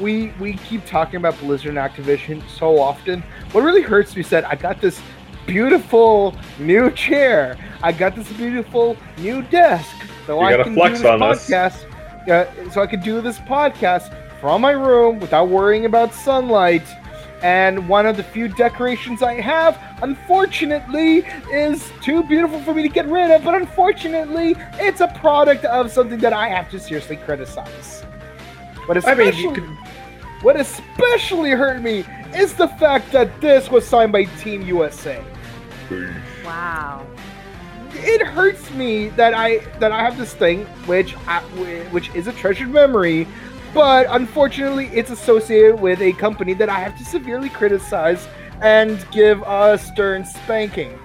we we keep talking about Blizzard and Activision so often. What really hurts me said I got this beautiful new chair. I got this beautiful new desk, so I can flex do this on podcast. Yeah, so I could do this podcast from my room without worrying about sunlight. And one of the few decorations I have, unfortunately, is too beautiful for me to get rid of. But unfortunately, it's a product of something that I have to seriously criticize. But I mean, especially, could. what especially hurt me is the fact that this was signed by Team USA. Wow. It hurts me that I that I have this thing, which I, which is a treasured memory, but unfortunately, it's associated with a company that I have to severely criticize and give a stern spanking.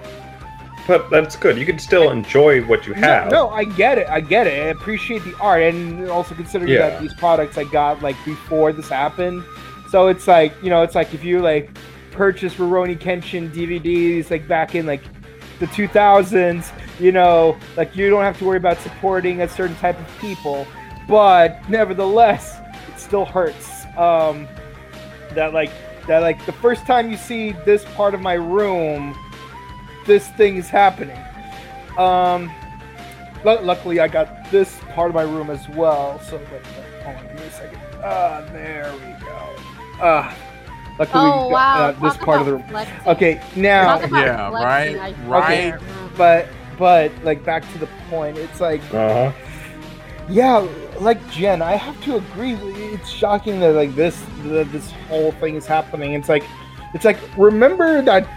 But that's good. You can still enjoy what you have. No, I get it. I get it. I appreciate the art, and also considering Yeah. that these products I got like before this happened, so it's like you know, it's like if you like purchase Rurouni Kenshin DVDs like back in like the 2000s, you know, like you don't have to worry about supporting a certain type of people, but nevertheless, still hurts. Um, that like that like the first time you see this part of my room, this thing is happening. Um, lu- luckily, I got this part of my room as well. So, wait, wait, hold on, give me a second. Ah, there we go. Ah, luckily, Oh we got, wow. uh, this Talk part of the room. flexing. Okay, now, Yeah, flexing, right, I- right. Mhm. but but like back to the point, it's like Uh huh. Yeah, like Gen, I have to agree. It's shocking that like this that this whole thing is happening. It's like it's like remember that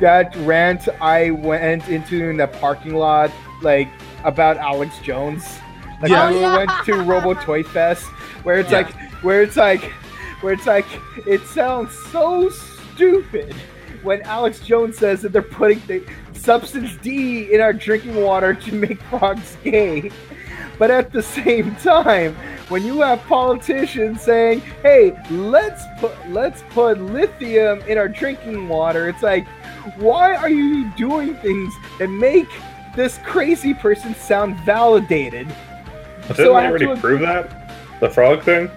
that rant I went into in the parking lot like about Alex Jones. Like Yeah. when we Oh, went to Robo Toy Fest, where it's Yeah. like where it's like where it's like it sounds so stupid when Alex Jones says that they're putting the substance D in our drinking water to make frogs gay. But at the same time, when you have politicians saying, "Hey, let's put let's put lithium in our drinking water," it's like, why are you doing things that make this crazy person sound validated? Didn't So they I already to- prove that? The frog thing?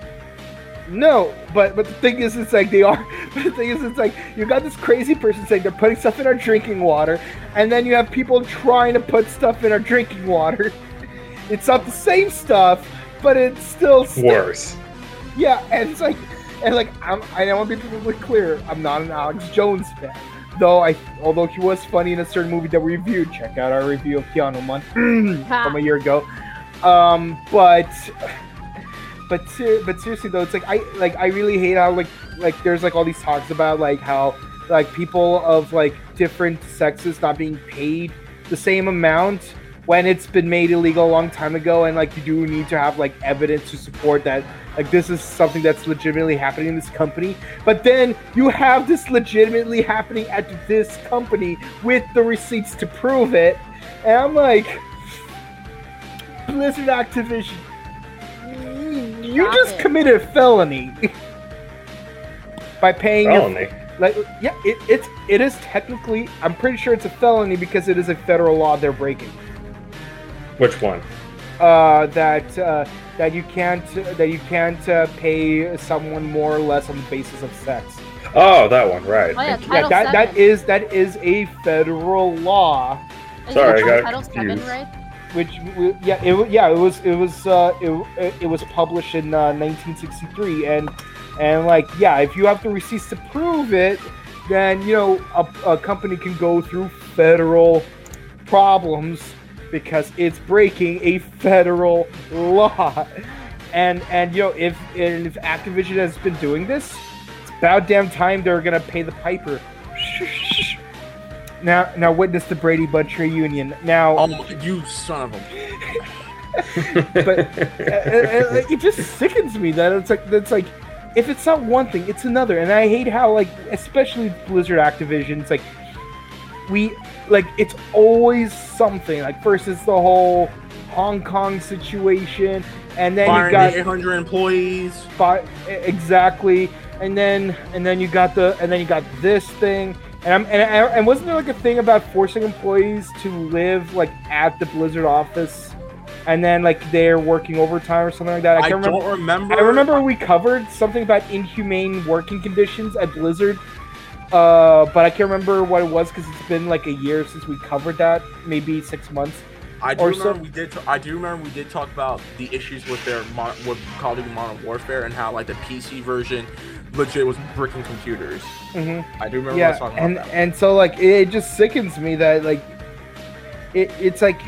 No, but but the thing is, it's like they are. But the thing is, it's like you got this crazy person saying they're putting stuff in our drinking water, and then you have people trying to put stuff in our drinking water. It's not the same stuff, but it's still st- Worse. Yeah, and it's like, and like I'm, I want to be perfectly clear. I'm not an Alex Jones fan, though. I although he was funny in a certain movie that we reviewed. Check out our review of Keanu Month from a year ago. Um, but but ser- but seriously though, it's like I like I really hate how like like there's like all these talks about like how like people of like different sexes not being paid the same amount when it's been made illegal a long time ago and like you do need to have like evidence to support that like this is something that's legitimately happening in this company but then you have this legitimately happening at this company with the receipts to prove it and i'm like blizzard activision you Stop just it. committed a felony by paying your Felony. like yeah it, it's it is technically i'm pretty sure it's a felony because it is a federal law they're breaking Which one? uh that uh that you can't that you can't uh, pay someone more or less on the basis of sex Oh, that one, right. Oh yeah, yeah Title that that Seven. is that is a federal law Is Sorry, it I got Title Seven, right? which yeah it, yeah it was it was uh it, it was published in uh, 1963 and and like yeah if you have the receipts to prove it then you know a, a company can go through federal problems because it's breaking a federal law. And and you know if if activision has been doing this it's about damn time they're gonna pay the piper. Now now witness the brady bunch reunion. Now Oh, you son of a. but uh, uh, uh, it just sickens me that it's like it's like if it's not one thing, it's another, and I hate how like especially Blizzard Activision, it's like we like it's always something. Like first it's the whole Hong Kong situation, and then you got the 800 employees. fi- exactly, and then and then you got the and then you got this thing. And, I'm, and, and wasn't there like a thing about forcing employees to live like at the Blizzard office, and then like they're working overtime or something like that? I, can't remember. don't remember. I remember we covered something about inhumane working conditions at Blizzard, uh, but I can't remember what it was because it's been like a year since we covered that, maybe six months. I do remember some- we did. I do remember we did talk about the issues with their mon- with Call of Duty Modern Warfare and how like the PC version legit was bricking computers. hmm I do remember Yeah, talking and about that. and so like it just sickens me that like it, it's like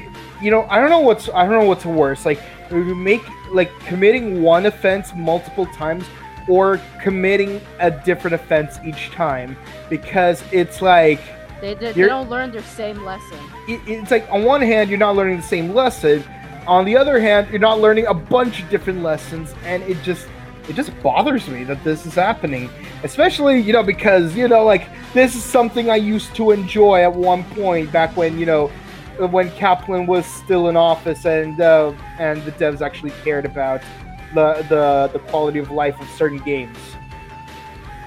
you know I don't know what's I don't know what's worse like we make like committing one offense multiple times or committing a different offense each time because it's like They, they, they don't learn their same lesson. it, it's like on one hand you're not learning the same lesson on the other hand you're not learning a bunch of different lessons and it just it just bothers me that this is happening especially you know because you know like this is something i used to enjoy at one point back when you know when kaplan was still in office and uh, and the devs actually cared about the the the quality of life of certain games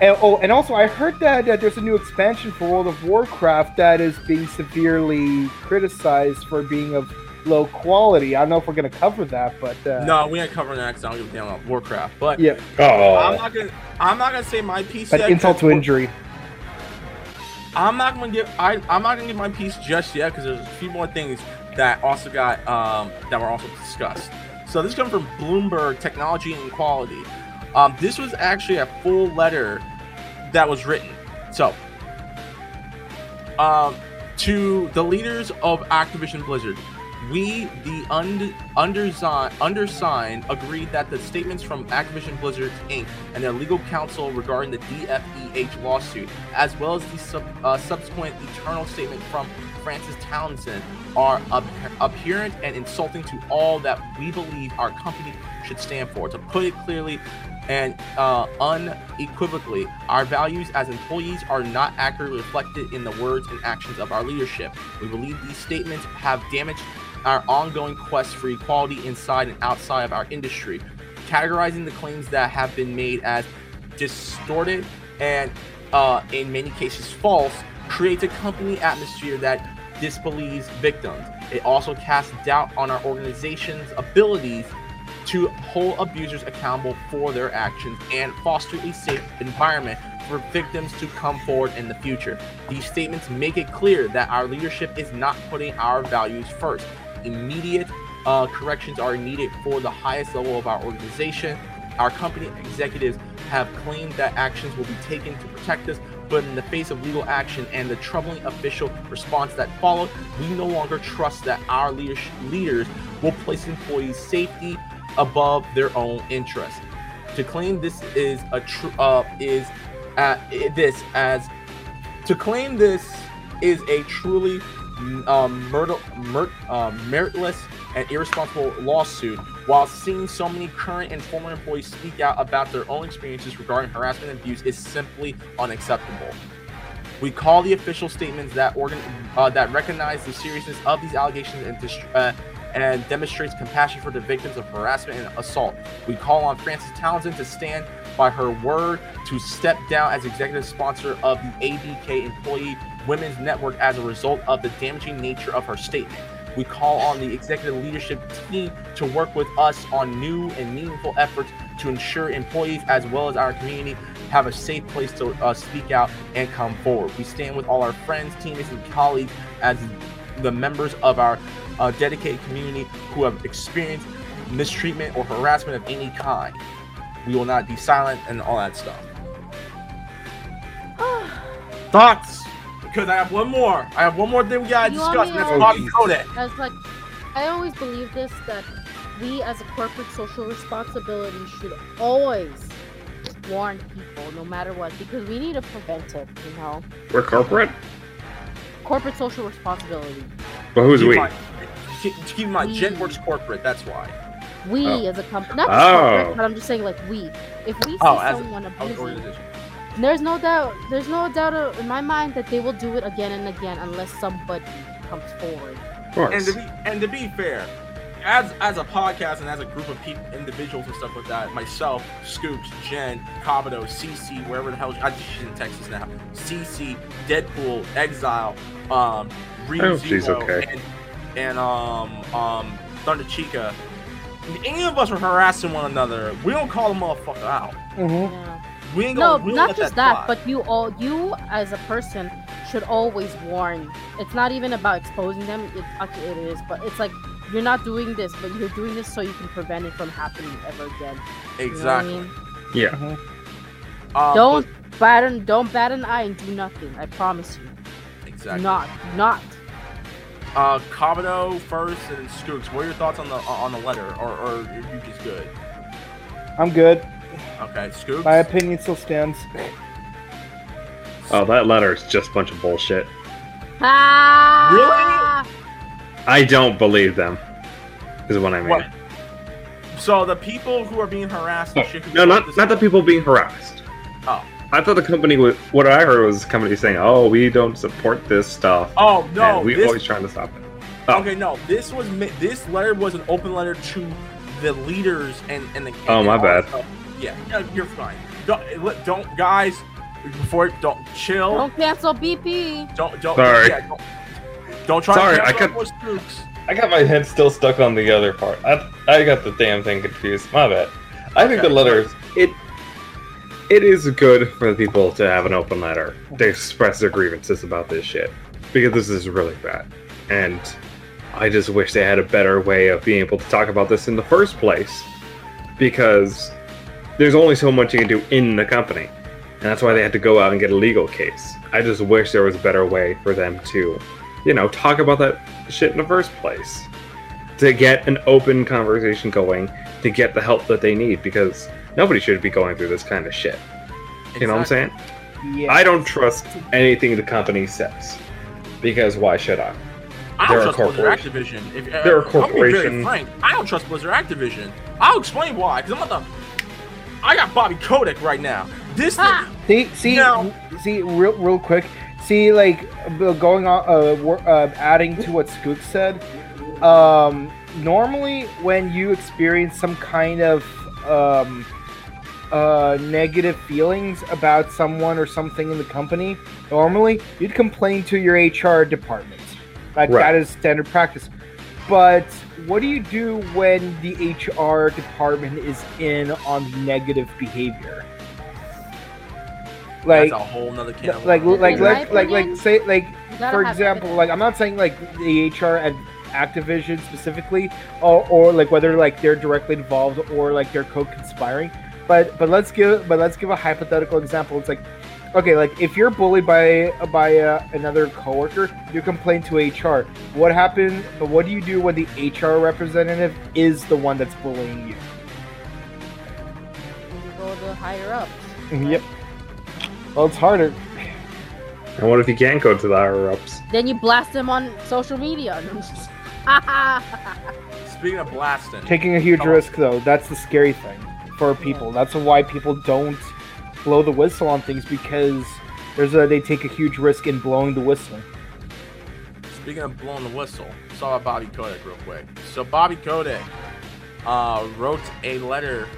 and, oh, and also I heard that uh, there's a new expansion for World of Warcraft that is being severely criticized for being of low quality. I don't know if we're gonna cover that, but uh, no, we ain't covering that because I don't give a damn about Warcraft. But yeah, I'm Oh, not gonna. I'm not gonna say my piece. but yet, insult 'cause to injury. I'm not gonna give. I, I'm not gonna give my piece just yet because there's a few more things that also got um, that were also discussed. So this comes from Bloomberg Technology and Equality. Um, this was actually a full letter that was written. So, um, to the leaders of Activision Blizzard, We, the und- undersigned, undersigned, agreed that the statements from Activision Blizzard Inc. and their legal counsel regarding the DFEH lawsuit, as well as the sub- uh, subsequent eternal statement from Frances Townsend, are apparent and insulting to all that we believe our company should stand for. To put it clearly and uh, unequivocally, our values as employees are not accurately reflected in the words and actions of our leadership. We believe these statements have damaged our ongoing quest for equality inside and outside of our industry, categorizing the claims that have been made as distorted and, uh, in many cases, false, creates a company atmosphere that disbelieves victims. It also casts doubt on our organization's abilities to hold abusers accountable for their actions and foster a safe environment for victims to come forward in the future. These statements make it clear that our leadership is not putting our values first. Immediate uh, corrections are needed for the highest level of our organization. Our company executives have claimed that actions will be taken to protect us, but in the face of legal action and the troubling official response that followed, we no longer trust that our leaders will place employees' safety above their own interests. To claim this is a true uh, is uh, this as to claim this is a truly um, uh, meritless and irresponsible lawsuit, while seeing so many current and former employees speak out about their own experiences regarding harassment and abuse, is simply unacceptable. We call the official statements that organ uh, that recognize the seriousness of these allegations and dist- uh, and demonstrates compassion for the victims of harassment and assault. We call on Frances Townsend to stand by her word to step down as executive sponsor of the ABK Employee Women's Network as a result of the damaging nature of her statement. We call on the executive leadership team to work with us on new and meaningful efforts to ensure employees as well as our community have a safe place to uh, speak out and come forward. We stand with all our friends, teammates, and colleagues as the members of our uh, dedicated community who have experienced mistreatment or harassment of any kind. We will not be silent and all that stuff. Thoughts? Because I have one more. I have one more thing we gotta You discuss. me and That's to- Bobby Kotick. As like, I always believe this that we as a corporate social responsibility should always warn people, no matter what, because we need to prevent it. You know, We're corporate? corporate social responsibility. But who's Keep we? in mind- keep, keep in mind, We. GenWorks corporate. That's why. We Oh. as a company, not just Oh. corporate, but I'm just saying like we. If we see Oh, as a- someone abusing, organization. There's no doubt, there's no doubt in my mind that they will do it again and again unless somebody comes forward. And to be and to be fair, as as a podcast and as a group of people, individuals and stuff like that, myself, Skooks, Gen, Kabuto, CC, wherever the hell I she's in Texas now, CC, Deadpool, Exile, um, Ryu I she's Zero, okay. and, and um um Thunder Chica. Any of us are harassing one another. We don't call the motherfucker out. Mhm. Yeah. We ain't No, gonna, we don't just that, that, but you all, you as a person should always warn. It's not even about exposing them. It actually it is, but it's like you're not doing this, but you're doing this so you can prevent it from happening ever again. You know what I exactly. mean? yeah. Um, don't bat an don't bat an eye and do nothing. I promise you. but- Do exactly. not, do not. Uh, Kabuto first, and then Skooks. What are your thoughts on the on the letter, or or are you just good? I'm good. Okay, Skooks. My opinion still stands. Oh, that letter is just a bunch of bullshit. Ah! Really? I don't believe them. Is what I mean. What? So the people who are being harassed and shit. No, wrote not this not the people being harassed. Oh. I thought the company was. What I heard was the company saying, "Oh, we don't support this stuff. Oh no! and we this, always trying to stop it." Oh. Okay, no. This was this letter was an open letter to the leaders and and the. Oh, my bad. stuff. Yeah, yeah, you're fine. Don't, don't guys. Before don't chill. Don't cancel BP. Don't don't. Sorry. Yeah, don't, don't try. Sorry, to I cancel could- more Skooks. I got my head still stuck on the other part. I, I got the damn thing confused. My bad. I think Okay. the letters it it is good for the people to have an open letter to express their grievances about this shit because this is really bad, and I just wish they had a better way of being able to talk about this in the first place because there's only so much you can do in the company, and that's why they had to go out and get a legal case. I just wish there was a better way for them to, you know, talk about that shit in the first place. to get an open conversation going to get the help that they need because nobody should be going through this kind of shit. You know what I'm saying? Yeah. I don't trust anything the company says because why should I? I They're don't a trust Blizzard corporation. Activision. If, uh, They're a I'm being very frank. I don't trust Blizzard Activision. I'll explain why. Because I'm not the. I got Bobby Kotick right now. This Ha! See, see, No. see, real, real quick. See, like uh, going on, uh, uh, adding to what Skook said. Um, normally, when you experience some kind of um, uh, negative feelings about someone or something in the company, normally you'd complain to your HR department. Like Right. that is standard practice. But what do you do when the HR department is in on negative behavior? Like, that's a whole nother can. of like, worms. like, In like, like, like, say, like, for example, like, I'm not saying like the HR at Activision specifically, or, or like whether like they're directly involved or like they're co-conspiring. But but let's give but let's give a hypothetical example. It's like, okay, like if you're bullied by by uh, another coworker, you complain to HR. What happened? But what do you do when the HR representative is the one that's bullying you? You go to higher up. Yep. Well, it's harder. And what if you can't go to the higher ups? Then you blast them on social media. Speaking of blasting, Taking a huge Come on. risk, though, that's the scary thing for people. That's why people don't blow the whistle on things because there's a they take a huge risk in blowing the whistle. Speaking of blowing the whistle, saw Bobby Kotick real quick. So Bobby Kotick uh, wrote a letter.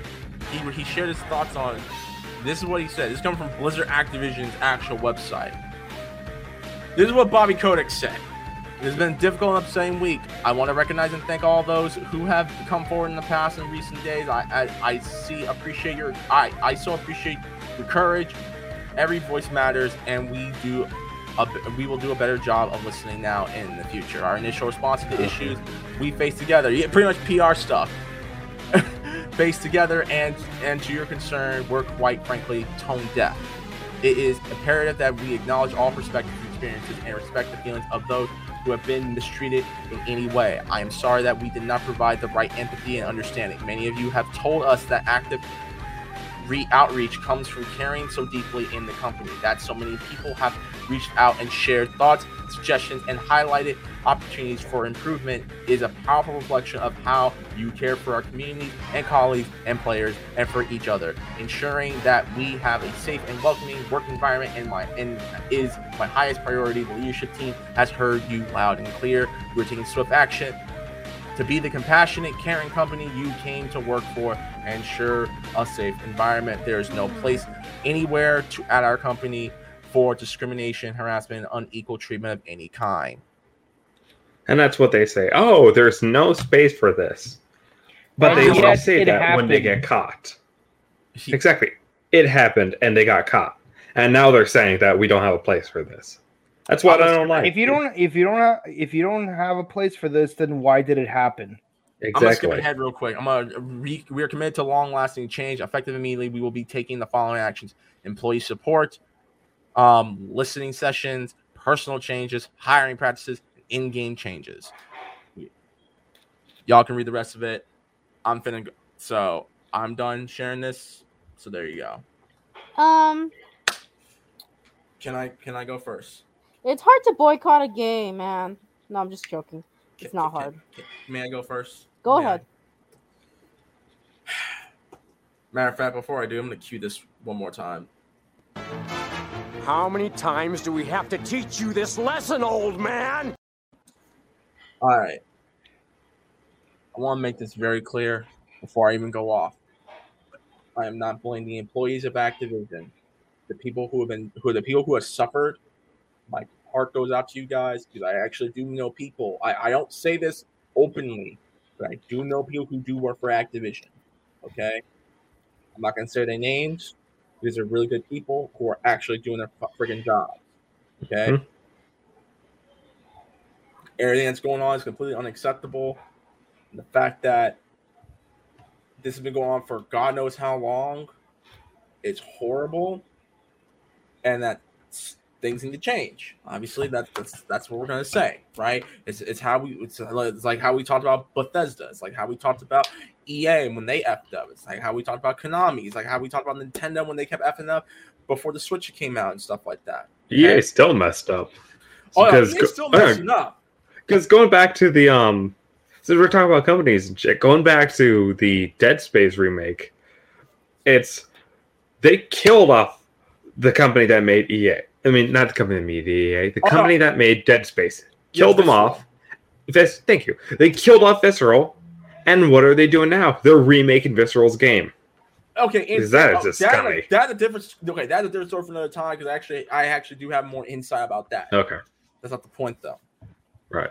He he shared his thoughts on. This is what he said. This is coming from Blizzard Activision's actual website. This is what Bobby Kotick said. It has been a difficult and upsetting week. I want to recognize and thank all those who have come forward in the past and recent days. I I, I see appreciate your I I so appreciate your courage. Every voice matters, and we do a, we will do a better job of listening now in the future. Our initial response to the issues we face together, yeah, pretty much PR stuff, face together, and and to your concern, we're quite frankly tone deaf. It is imperative that we acknowledge all perspectives experiences and respect the feelings of those who have been mistreated in any way. I am sorry that we did not provide the right empathy and understanding. Many of you have told us that active re outreach comes from caring so deeply in the company that so many people have reached out and shared thoughts, suggestions, and highlighted opportunities for improvement is a powerful reflection of how you care for our communities and colleagues and players and for each other. Ensuring that we have a safe and welcoming work environment and my and is my highest priority. The leadership team has heard you loud and clear. We're taking swift action to be the compassionate, caring company you came to work for and ensure a safe environment. There is no place anywhere to at our company for discrimination, harassment, unequal treatment of any kind. And that's what they say. Oh, there's no space for this. But they And will say it that when they get caught. Exactly. It happened and they got caught. And now they're saying that we don't have a place for this. That's what I don't like. If you don't, if you don't, have, if you don't have a place for this, then why did it happen? I'm gonna skip Exactly. ahead real quick. I'm gonna re- we are committed to long-lasting change. Effective immediately, we will be taking the following actions: employee support, um, listening sessions, personal changes, hiring practices, in-game changes. Y'all can read the rest of it. I'm finna go. So I'm done sharing this. So there you go. um, Can I can I go first? It's hard to boycott a game, man. No, I'm just joking. It's Can- not can- hard. can- may I go first? Go May I? ahead. Matter of fact, before I do, I'm gonna cue this one more time. How many times do we have to teach you this lesson, old man? All right. I want to make this very clear before I even go off. I am not blaming the employees of Activision, the people who have been, who are the people who have suffered. My heart goes out to you guys because I actually do know people. I, I don't say this openly, but I do know people who do work for Activision. Okay, I'm not gonna say their names. These are really good people who are actually doing their freaking job. Okay. Mhm. Everything that's going on is completely unacceptable. And the fact that this has been going on for God knows how long, it's horrible. And that things need to change. Obviously, that's that's that's what we're gonna say, right? It's it's how we it's, it's like how we talked about Bethesda. It's like how we talked about EA when they effed up. It's like how we talked about Konami. It's like how we talked about Nintendo when they kept effing up before the Switch came out and stuff like that. EA still messed up. Oh, yeah, Because still uh, messing up. Because going back to the um, so we're talking about companies and shit. Going back to the Dead Space remake, it's they killed off the company that made EA. I mean, not the company that made EA, the Oh, company that made Dead Space killed them Visceral. off. Vis- thank you. They killed off Visceral, and what are they doing now? They're remaking Visceral's game. Okay, and, Is that oh, just that, scummy? that's a different. Okay, that's a different story for another time because actually, I actually do have more insight about that. Okay, That's not the point, though. right.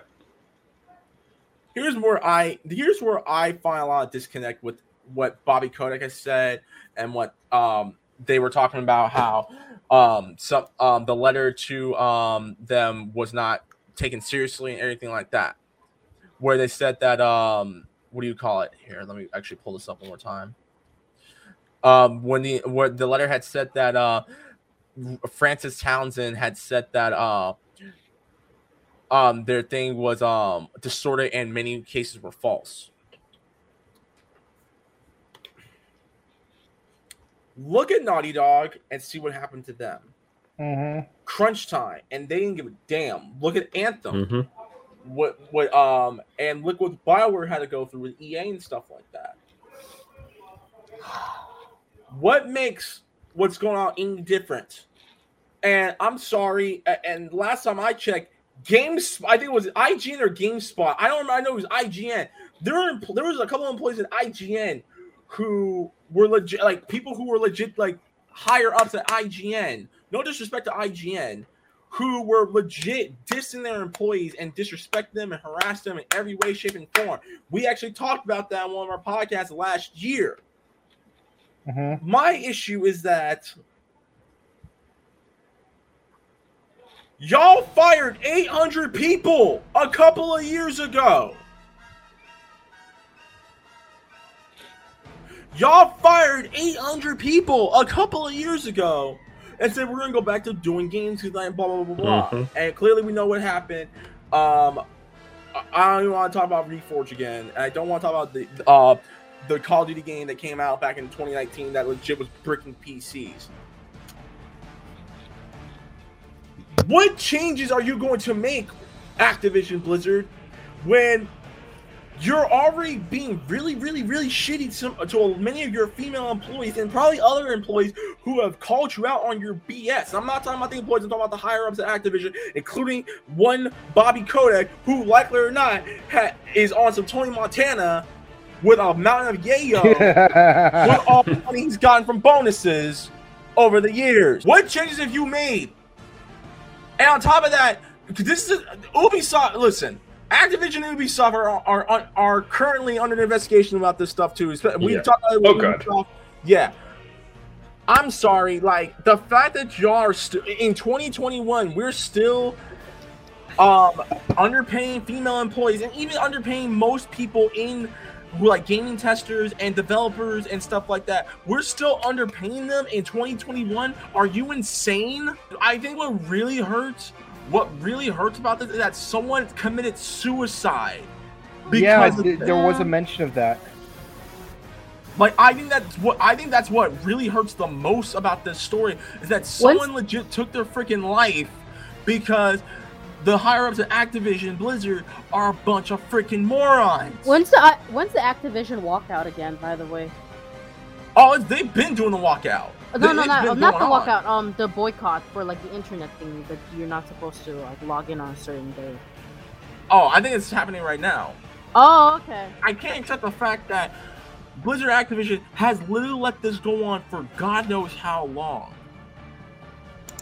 here's where I here's where I find a lot of disconnect with what Bobby Kotick has said and what um they were talking about how um some um the letter to um them was not taken seriously and everything like that. Where they said that um what do you call it? Here, let me actually pull this up one more time. Um when the where the letter had said that uh Frances Townsend had said that uh um their thing was um distorted and many cases were false. Look at Naughty Dog and see what happened to them. Mhm. Crunch time, and they didn't give a damn. Look at Anthem. hmm What what um and look what Bioware had to go through with EA and stuff like that. What makes what's going on any different? And I'm sorry. And last time I checked, Games I think it was IGN or GameSpot. I don't remember. I know it was IGN. There were there was a couple of employees at IGN who were legit, like people who were legit, like higher ups at IGN. No disrespect to IGN, who were legit dissing their employees and disrespect them and harass them in every way, shape, and form. We actually talked about that on one of our podcasts last year. Mhm. My issue is that y'all fired 800 people a couple of years ago. Y'all fired 800 people a couple of years ago and said we're to go back to doing games because like blah blah blah blah. Mhm. And clearly we know what happened. Um, I- I don't even want to talk about Reforge again. I don't want to talk about the uh the Call of Duty game that came out back in 2019 that legit was bricking PCs. What changes are you going to make, Activision Blizzard, when you're already being really, really, really shitty to, to many of your female employees and probably other employees who have called you out on your BS? I'm not talking about the employees, I'm talking about the higher ups at Activision, including one Bobby Kotick, who, likely or not, ha- is on some Tony Montana with a mountain of yayo with all the money he's gotten from bonuses over the years. What changes have you made? And on top of that, this is Ubisoft. Listen, Activision and Ubisoft are, are, are, currently under investigation about this stuff too. We Yeah. talked about it Oh, with God. Yeah. I'm sorry, like the fact that y'all are st- in 2021, we're still um underpaying female employees and even underpaying most people in like gaming testers and developers and stuff like that. We're still underpaying them in 2021. Are you insane? I think what really hurts, what really hurts about this is that someone committed suicide. yeah, th- there was a mention of that. Like I think that's what I think that's what really hurts the most about this story is that someone legit took their freaking life because the higher ups at Activision Blizzard are a bunch of freaking morons. When's the when's the Activision walkout again? By the way, Oh, they've been doing the walkout. No, It- no, it's not not the going on. walkout. Um, the boycott for like the internet thing that you're not supposed to like log in on a certain day. Oh, I think it's happening right now. Oh, okay. I can't accept the fact that Blizzard Activision has literally let this go on for God knows how long.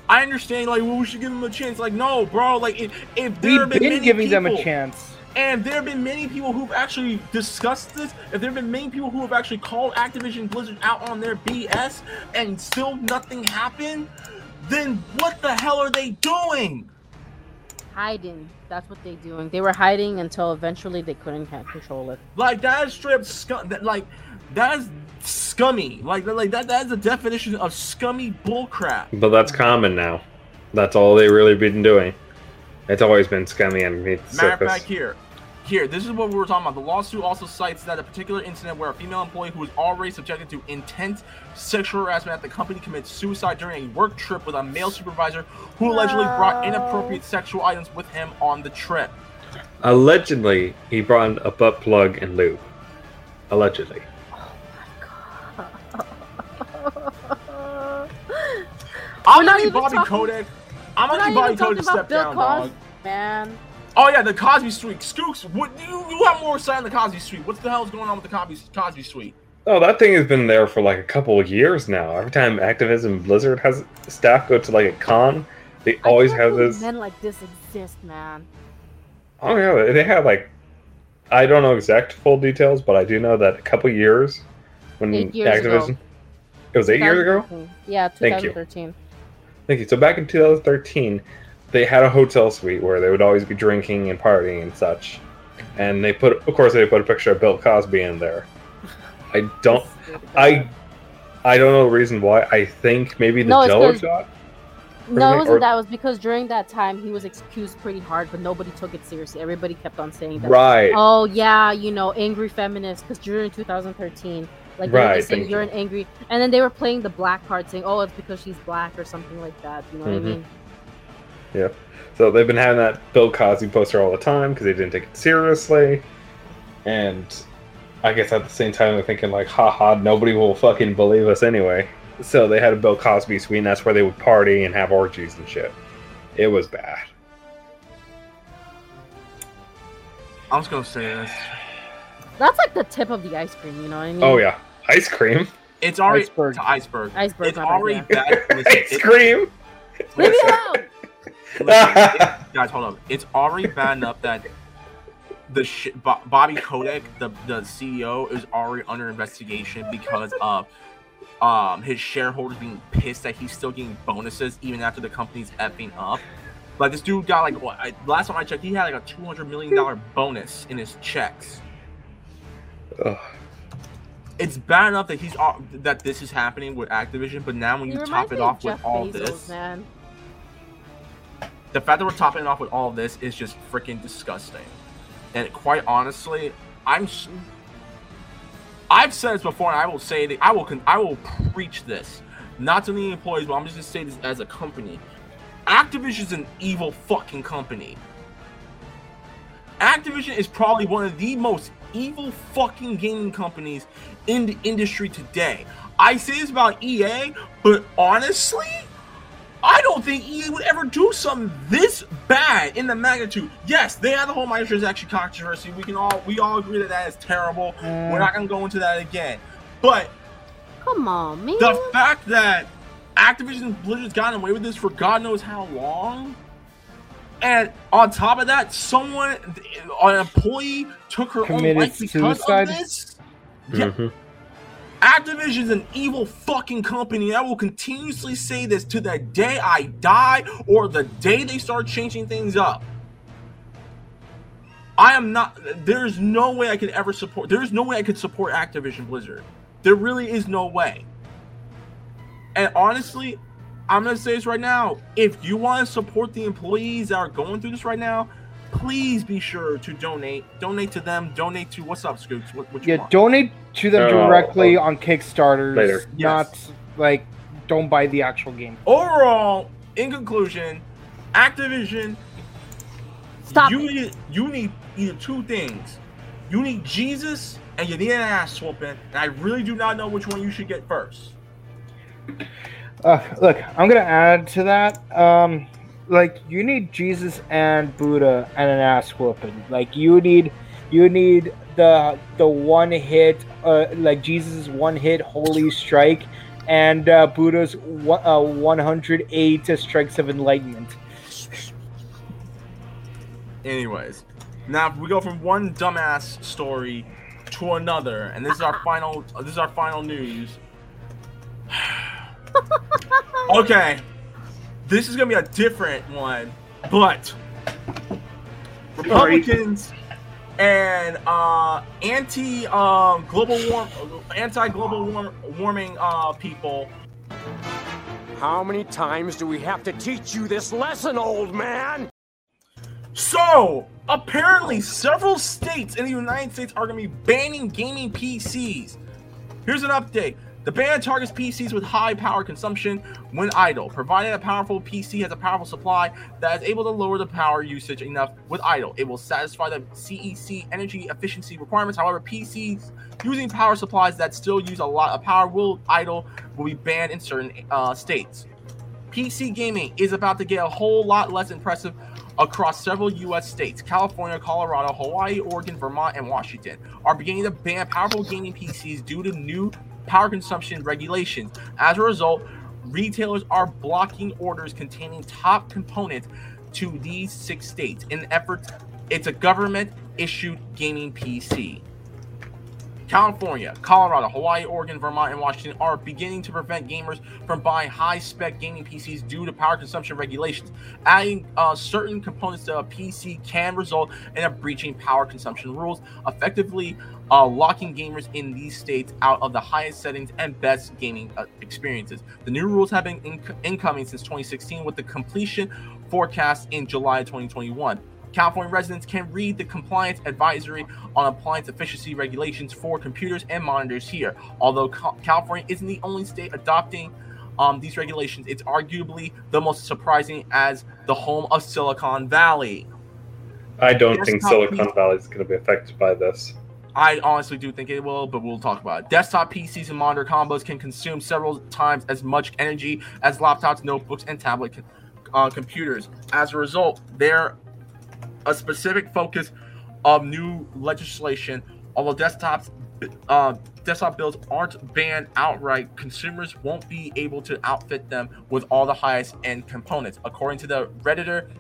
I understand, like, well, we should give them a chance. Like, no, bro. Like, if, if there We've been, been many giving them a chance. And there have been many people who've actually discussed this. If there have been many people who have actually called Activision Blizzard out on their BS and still nothing happened, then what the hell are they doing? Hiding. That's what they're doing. They were hiding until eventually they couldn't control it. Like that is straight up scum. That, like that is scummy. Like like that. That is the definition of scummy bullcrap. But that's common now. That's all they really been doing. It's always been scummy underneath the Matter of surface. fact, here, here, this is what we were talking about. The lawsuit also cites that a particular incident where a female employee who was already subjected to intense sexual harassment at the company commits suicide during a work trip with a male supervisor who allegedly brought inappropriate sexual items with him on the trip. Allegedly, he brought a butt plug and lube. Allegedly. Oh my god. I'm not even Bobby talking- Kotick. I'm We're gonna need not Bobby Kotick to step down, Cosby, dog. man. Oh yeah, the Cosby Suite. Skooks, what you you have more say on the Cosby Suite? What the hell is going on with the Cosby Cosby Suite? Oh, that thing has been there for like a couple of years now. Every time Activision Blizzard has staff go to like a con, they I always can't have this. Men like this exist, man. Oh yeah, they have like I don't know exact full details, but I do know that a couple years when Eight years ago. Activision it was eight years ago. 2013. Yeah, Thank you. 2013. Thank you. So back in 2013, they had a hotel suite where they would always be drinking and partying and such. And they put, of course, they put a picture of Bill Cosby in there. I don't, I, I don't know the reason why. I think maybe the No, Jello shot. No, it wasn't that. It was because during that time he was excused pretty hard, but nobody took it seriously. Everybody kept on saying that. Right. Oh yeah, you know, angry feminist. Because during 2013, like they were Right, just saying you're you. an angry, and then they were playing the black card, saying, "Oh, it's because she's black" or something like that. You know what I Mhm. Mean? So they've been having that Bill Cosby poster all the time because they didn't take it seriously. And I guess at the same time they're thinking like, haha, nobody will fucking believe us anyway. So they had a Bill Cosby suite, and that's where they would party and have orgies and shit. It was bad. I was gonna say this. That's like the tip of the ice cream. You know what I oh, mean? Oh yeah, ice cream, It's already Iceberg. to iceberg. Iceberg, It's already yeah. bad. Listen, ice cream. Leave me alone. Listen, it- guys, hold up. It's already bad enough that the sh- Bo- Bobby Kotick, the the CEO, is already under investigation because of um his shareholders being pissed that he's still getting bonuses even after the company's effing up. Like this dude got like what? I, last time I checked, he had like a two hundred million dollar bonus in his checks. Ugh. It's bad enough that he's all, that this is happening with Activision, but now when He you top it me of off with all Bezos, this, man. The fact that we're topping it off with all of this is just freaking disgusting. And quite honestly, I'm. I've said this before, and I will say that I will. I will preach this, not to the employees, but I'm just gonna say this as a company. Activision is an evil fucking company. Activision is probably one of the most evil fucking gaming companies in the industry today. I say this about EA, but honestly, I don't think EA would ever do something this bad in the magnitude. Yes, they had the whole microtransaction controversy. We can all we all agree that that is terrible. We're not gonna go into that again. But Come on, man. the fact that Activision Blizzard's gotten away with this for God knows how long, and on top of that, someone, an employee, took her own Committed life because suicide? of this. Yeah, Mhm. Activision is an evil fucking company. I will continuously say this to the day I die or the day they start changing things up. I am not. There's no way I could ever support. There is no way I could support Activision Blizzard. There really is no way. And honestly, I'm gonna say this right now. If you want to support the employees that are going through this right now, please be sure to donate. Donate to them. Donate to what's up, Scoops? What, what you Yeah, want? donate to them Oh, directly oh. on Kickstarters. Later. Not like don't buy the actual game. overall, in conclusion, Activision, Stop you need you need either two things. You need Jesus and you need an ass whooping. And I really do not know which one you should get first. Uh, look, I'm gonna add to that. Um, like you need Jesus and Buddha and an ass whooping. Like you need, you need the the one hit, uh, like Jesus' one hit holy strike, and uh, Buddha's one, uh, 108 strikes of enlightenment. Anyways, now we go from one dumbass story to another, and this is our final. This is our final news. okay, this is gonna be a different one, but Republicans and uh, anti uh, global warm, anti global warm, warming uh, people How many times do we have to teach you this lesson, old man? So, apparently, several states in the United States are going to be banning gaming PCs. Here's an update. The ban targets PCs with high power consumption when idle, provided a powerful PC has a powerful supply that is able to lower the power usage enough with idle. It will satisfy the CEC energy efficiency requirements. However, PCs using power supplies that still use a lot of power will idle will be banned in certain uh, states. PC gaming is about to get a whole lot less impressive across several U.S. states. California, Colorado, Hawaii, Oregon, Vermont, and Washington are beginning to ban powerful gaming PCs due to new power consumption regulations. As a result, retailers are blocking orders containing top components to these six states in an effort. It's a government issued gaming PC. California, Colorado, Hawaii, Oregon, Vermont, and Washington are beginning to prevent gamers from buying high spec gaming PCs due to power consumption regulations. Adding uh, certain components to a PC can result in a breaching power consumption rules, effectively uh, locking gamers in these states out of the highest settings and best gaming uh, experiences. The new rules have been in- incoming since 2016 with the completion forecast in July 2021. California residents can read the compliance advisory on appliance efficiency regulations for computers and monitors here. Although California isn't the only state adopting um, these regulations, it's arguably the most surprising as the home of Silicon Valley. I don't think Silicon Valley is going to be affected by this. I honestly do think it will, but we'll talk about it. Desktop PCs and monitor combos can consume several times as much energy as laptops, notebooks, and tablet uh, computers. As a result, they're a specific focus of new legislation. Although desktops, uh, desktop builds aren't banned outright, consumers won't be able to outfit them with all the highest end components. According to the Redditor,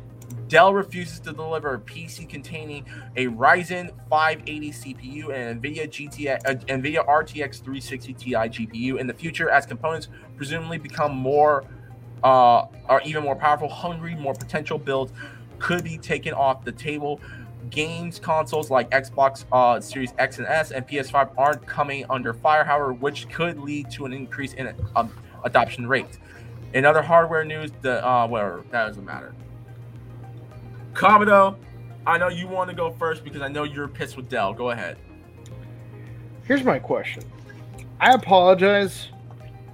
Dell refuses to deliver a PC containing a Ryzen 580 CPU and NVIDIA GTX, uh, NVIDIA RTX 360 Ti GPU in the future as components presumably become more uh, are even more powerful, hungry, more potential builds could be taken off the table. Games consoles like Xbox uh, Series X and S and PS5 aren't coming under fire, however, which could lead to an increase in um, adoption rate. In other hardware news, the uh, whatever that doesn't matter. Commodore, I know you want to go first because I know you're pissed with Dell. Go ahead. Here's my question. I apologize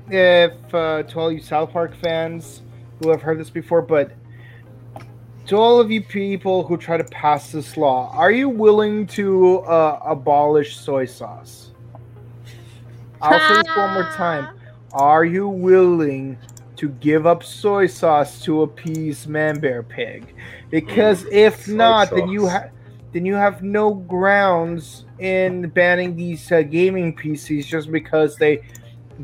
if uh, to all you South Park fans who have heard this before, but to all of you people who try to pass this law, are you willing to uh, abolish soy sauce? I'll say this one more time. Are you willing to give up soy sauce to appease Man Bear Pig? Because if not, then you have then you have no grounds in banning these uh, gaming PCs just because they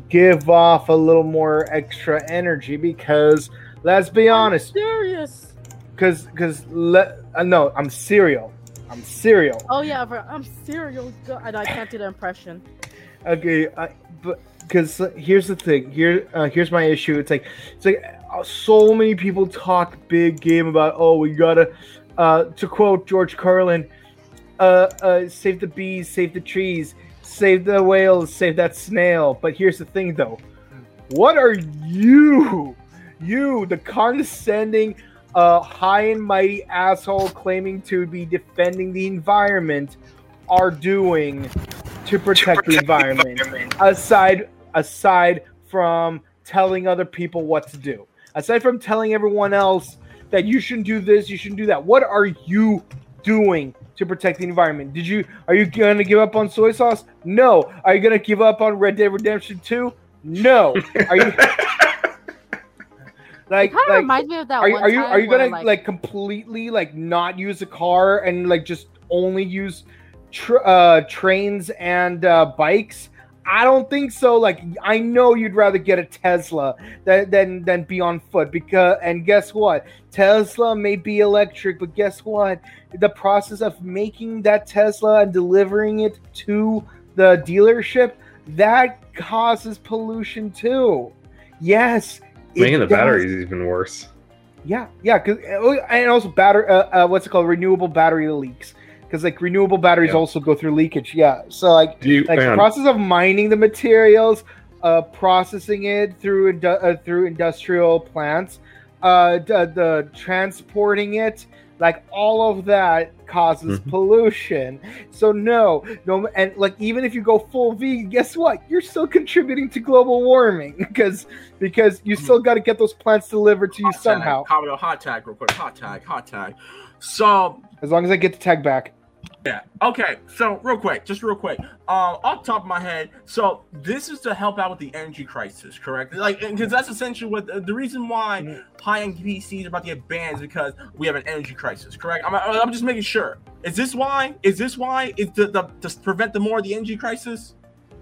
give off a little more extra energy. Because let's be honest, I'm serious because because let uh, no, I'm cereal. I'm cereal. Oh yeah, bro, I'm cereal. I, I can't do the impression. Okay, I, but because here's the thing. Here, uh, here's my issue. It's like it's like uh, so many people talk big game about. Oh, we gotta. Uh, to quote George Carlin, uh, uh, save the bees, save the trees, save the whales, save that snail. But here's the thing, though. What are you, you, the condescending, a high and mighty asshole claiming to be defending the environment are doing to protect, to protect the, environment, the environment aside aside from telling other people what to do aside from telling everyone else that you shouldn't do this you shouldn't do that what are you doing to protect the environment did you are you gonna give up on soy sauce no are you gonna give up on red dead redemption 2 no are you like, kind of like, reminds me of that. Are, are you are you gonna like, like, completely like not use a car and like just only use tr- uh, trains and uh, bikes? I don't think so. Like I know you'd rather get a Tesla than than than be on foot because and guess what? Tesla may be electric, but guess what? The process of making that Tesla and delivering it to the dealership that causes pollution too. Yes, Making the does. batteries even worse. Yeah, yeah, cause oh, and also battery. Uh, uh, what's it called? Renewable battery leaks. Because like renewable batteries yeah. also go through leakage. Yeah, so like, you, like the process of mining the materials uh, processing it through indu- uh, through industrial plants, uh, the, the transporting it, like all of that causes Mhm. pollution. So no, no, and like even if you go full vegan, guess what? You're still contributing to global warming because because you still got to get those plants delivered to you Hot somehow. Tag, Commodore hot tag, real quick. Hot tag, hot tag. So As long as I get the tag back. Yeah. Okay. So real quick, just real quick. Um, off the top of my head, so this is to help out with the energy crisis, correct? Like, because that's essentially what the, the reason why Mhm. high-end PCs are about to get banned is because we have an energy crisis, correct? I'm, I'm just making sure. Is this why? Is this why? Is the, the to prevent the more of the energy crisis?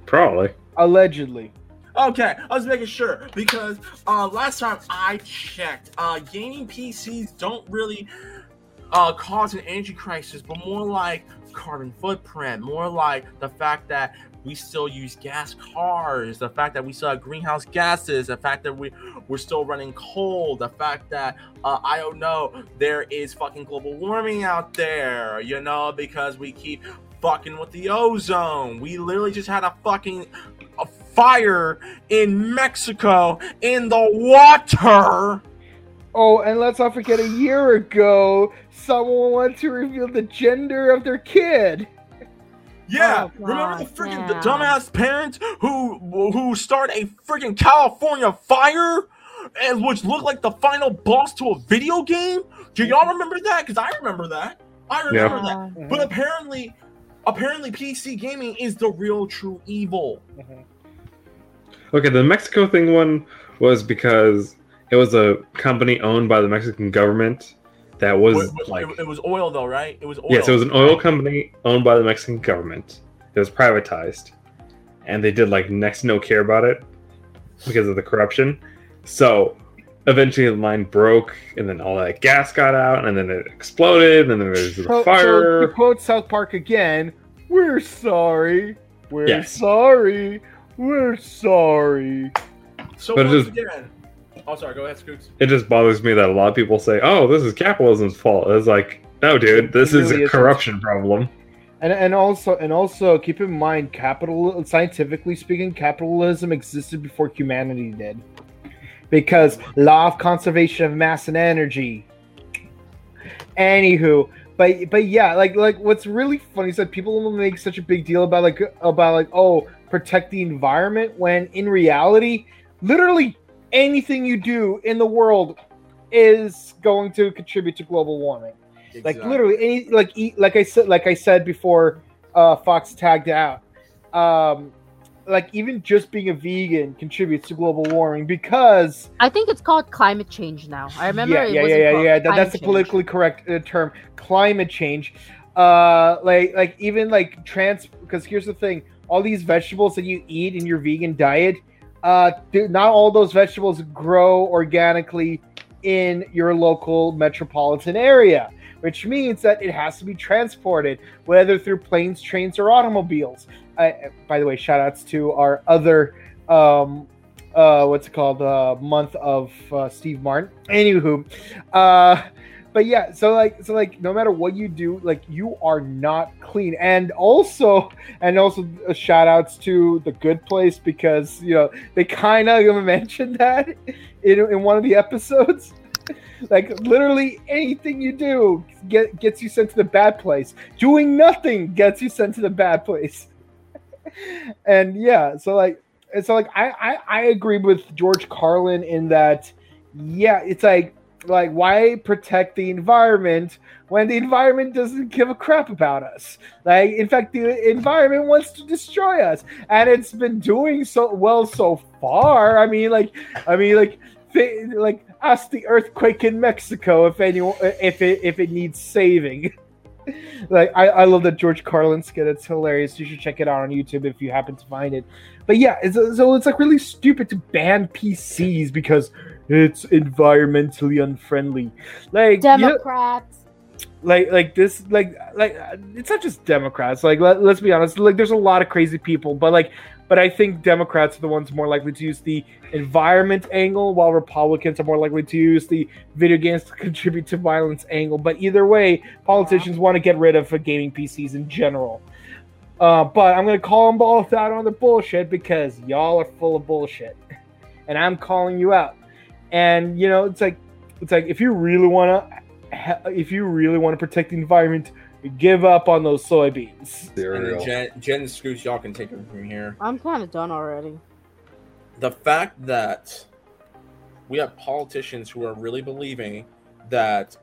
Probably. Allegedly. Okay, I was making sure because uh, last time I checked, uh, gaming PCs don't really uh, cause an energy crisis, but more like carbon footprint, more like the fact that we still use gas cars, the fact that we still have greenhouse gases, the fact that we we're still running coal, the fact that uh, I don't know there is fucking global warming out there, you know, because we keep fucking with the ozone. We literally just had a fucking a fire in Mexico in the water. Oh, and let's not forget a year ago, someone wanted to reveal the gender of their kid. Yeah, Oh, remember the freaking yeah. the dumbass parents who who start a freaking California fire, and which looked like the final boss to a video game. Do y'all remember that? Because I remember that. I remember Yeah. that. But apparently, apparently, PC gaming is the real true evil. Mm-hmm. Okay, the Mexico thing one was because it was a company owned by the Mexican government that was It was, like it, it was oil though, right? It was oil. yes, it was an oil company owned by the Mexican government. It was privatized, and they did like next to no care about it because of the corruption. So eventually the line broke, and then all that gas got out, and then it exploded, and then there was the So, so fire. to quote South Park again, we're sorry. We're Yes. sorry. We're sorry. So But once just- again, oh sorry, go ahead, Scoots. it just bothers me that a lot of people say, "Oh, this is capitalism's fault." It's like, no, dude, this It is really a isn't. corruption problem. And and also and also keep in mind, capital scientifically speaking, capitalism existed before humanity did, because law of conservation of mass and energy. Anywho, but but yeah, like like what's really funny is that people will make such a big deal about like about like oh protect the environment when in reality, literally anything you do in the world is going to contribute to global warming like literally any like like I said like I said before uh Fox tagged out um like even just being a vegan contributes to global warming because I think it's called climate change now. I remember. yeah it yeah yeah yeah, yeah. That, that's the politically correct uh, term climate change uh like like even like trans because here's the thing all these vegetables that you eat in your vegan diet uh not all those vegetables grow organically in your local metropolitan area which means that it has to be transported whether through planes trains or automobiles. By the way shout outs to our other um uh what's it called? Uh month of uh, steve martin. Anywho uh but yeah so like so like no matter what you do like you are not clean. And also and also uh, shout outs to the good place because you know they kind of mentioned that in, in one of the episodes. Like literally anything you do get gets you sent to the bad place. Doing nothing gets you sent to the bad place. And yeah so like so like I, I i agree with george carlin in that yeah it's like like why protect the environment when the environment doesn't give a crap about us like in fact the environment wants to destroy us and it's been doing so well so far i mean like i mean like th- like ask the earthquake in mexico if anyone if it if it needs saving like I, I love that George Carlin skit. It's hilarious. You should check it out on YouTube if you happen to find it. But yeah, it's, so it's like really stupid to ban PCs because it's environmentally unfriendly. Like you know- Democrats. like like this like like it's not just democrats. Like let, let's be honest. Like there's a lot of crazy people but like but i think democrats are the ones more likely to use the environment angle while republicans are more likely to use the video games to contribute to violence angle. But either way politicians want to get rid of uh, gaming pcs in general. Uh, but I'm gonna call them both out on the bullshit because y'all are full of bullshit, and I'm calling you out. And you know, it's like, it's like if you really wanna, if you really want to protect the environment, give up on those soybeans. And Cereal. then Gen, Gen and Scoots, y'all can take it from here. I'm kind of done already. The fact that we have politicians who are really believing that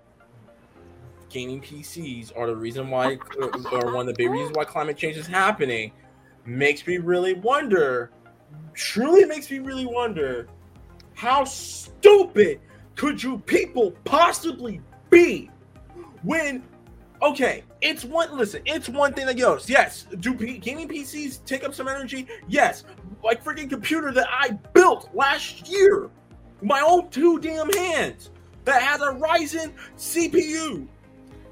gaming PCs are the reason why, or one of the big reasons why climate change is happening, makes me really wonder. Truly makes me really wonder how stupid could you people possibly be when okay it's one listen it's one thing that goes yes do P- gaming pcs take up some energy? Yes like freaking computer that i built last year my own two damn hands that has a ryzen cpu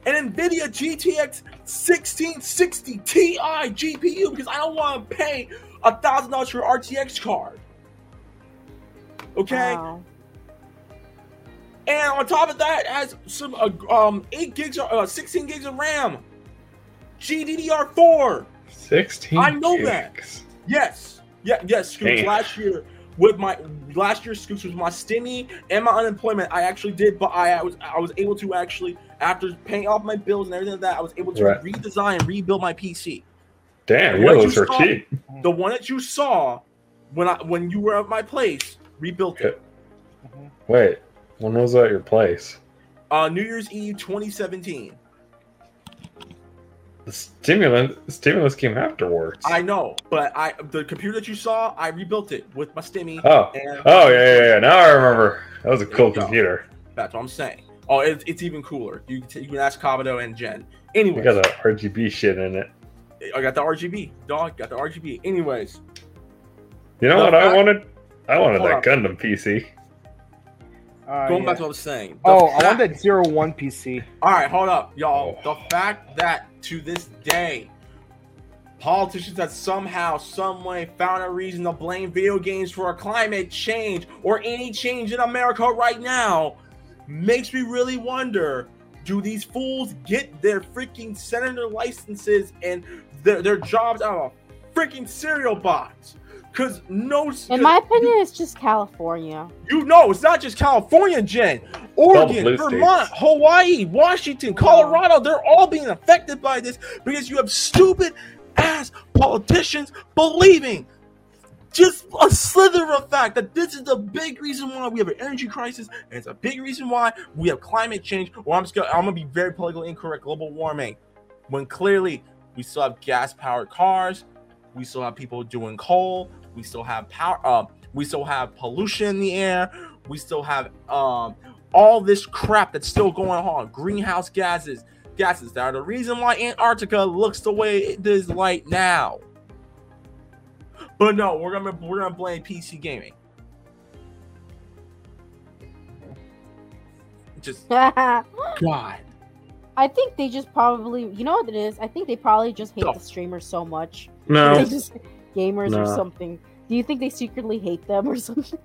an nvidia gtx 1660 ti gpu because i don't want to pay a thousand dollars for an rtx card okay Wow. and on top of that, has some uh, um eight gigs, of, uh, sixteen gigs of RAM, GDDR4. 16 I know that. Yes, yeah, yes. Scoops Damn. last year with my last year Scoops was my stimmy and my unemployment. I actually did, but I, I was I was able to actually after paying off my bills and everything like that, I was able to Right. redesign and rebuild my PC. Damn, What yours you are saw- cheap. The one that you saw when I when you were at my place, rebuilt it. Wait, when was that your place? Uh, New Year's Eve 2017. The stimulus stimulus came afterwards. I know, but I the computer that you saw, I rebuilt it with my stimmy. oh, And oh yeah, yeah, yeah. Now I remember. That was a There cool you go. computer. That's what I'm saying. Oh, it's, it's even cooler. You you can ask Kabuto and Gen. You Anyways, got that RGB shit in it. I got the RGB. Dog, got the RGB. Anyways, You know The what I fact- wanted? I wanted Hold that up. Gundam PC. Uh, going yeah. back to what I was saying. the Oh, I want that zero one PC. All right, hold up, y'all. Oh. The fact that to this day, politicians have somehow, some way found a reason to blame video games for a climate change or any change in America right now makes me really wonder do these fools get their freaking senator licenses and their, their jobs out of a freaking cereal box? Because no, In my opinion, it's just California. you know, it's not just California, Gen. Oregon, Vermont, states. Hawaii, Washington, Colorado, they're all being affected by this because you have stupid ass politicians believing just a slither of fact that this is the big reason why we have an energy crisis, and it's a big reason why we have climate change. Or I'm just gonna, I'm gonna be very politically incorrect, global warming, when clearly we still have gas powered cars, we still have people doing coal, we still have power, uh, we still have pollution in the air, we still have um all this crap that's still going on, greenhouse gases, gases that are the reason why Antarctica looks the way it is right now. But no, we're gonna we're gonna blame PC gaming. Just God. I think they just probably, you know what it is? I think they probably just hate No. the streamer so much. No, They just gamers or something. Do you think they secretly hate them or something?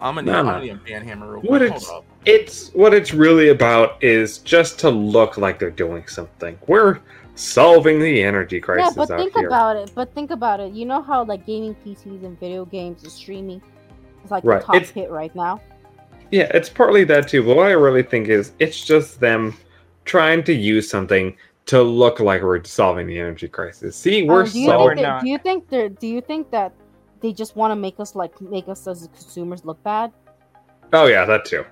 I'm gonna need, No, I'm no. gonna need a ban hammer real What quick. it's- Hold up. it's what it's really about is just to look like they're doing something. We're solving the energy crisis. yeah, crisis but out think here. about it. But think about it. You know how like gaming PCs and video games and streaming is like Right, the top it's- hit right now. Yeah, it's partly that too, but what I really think is it's just them trying to use something to look like we're solving the energy crisis. See, we're Um, do you so- think solving. that, do you think they're do you think that they just want to make us like make us as consumers look bad? Oh yeah, that too.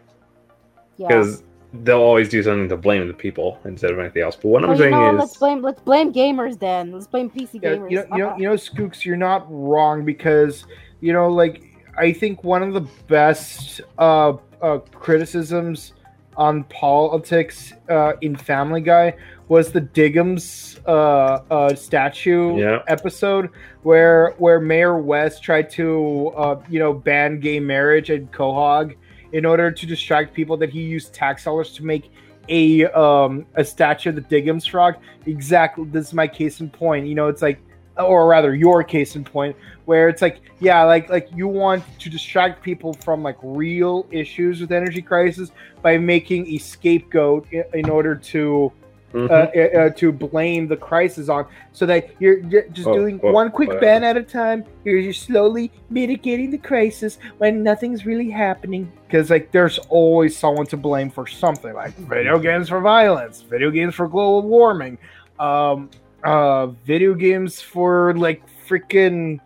Yeah. Because they'll always do something to blame the people instead of anything else. But what I'm saying know, is, let's blame let's blame gamers then. Let's blame PC Yeah, gamers. you know, you know, you know, Skooks, you're not wrong because you know, like I think one of the best uh, uh, criticisms on politics uh, in Family Guy was the Diggums uh, uh, statue Yeah. episode where where Mayor West tried to uh, you know ban gay marriage and Quahog in order to distract people that he used tax dollars to make a um a statue of the Diggums frog. Exactly, this is my case in point. You know, it's like, or rather, your case in point, where it's like, yeah, like like you want to distract people from like real issues with energy crisis by making a scapegoat in, in order to Mhm. uh, uh, to blame the crisis on, so that you're ju- just Oh, doing oh, one quick oh, ban at a time. You're, you're slowly mitigating the crisis when nothing's really happening. Because like, there's always someone to blame for something, like video games for violence, video games for global warming, um, uh, video games for like freaking,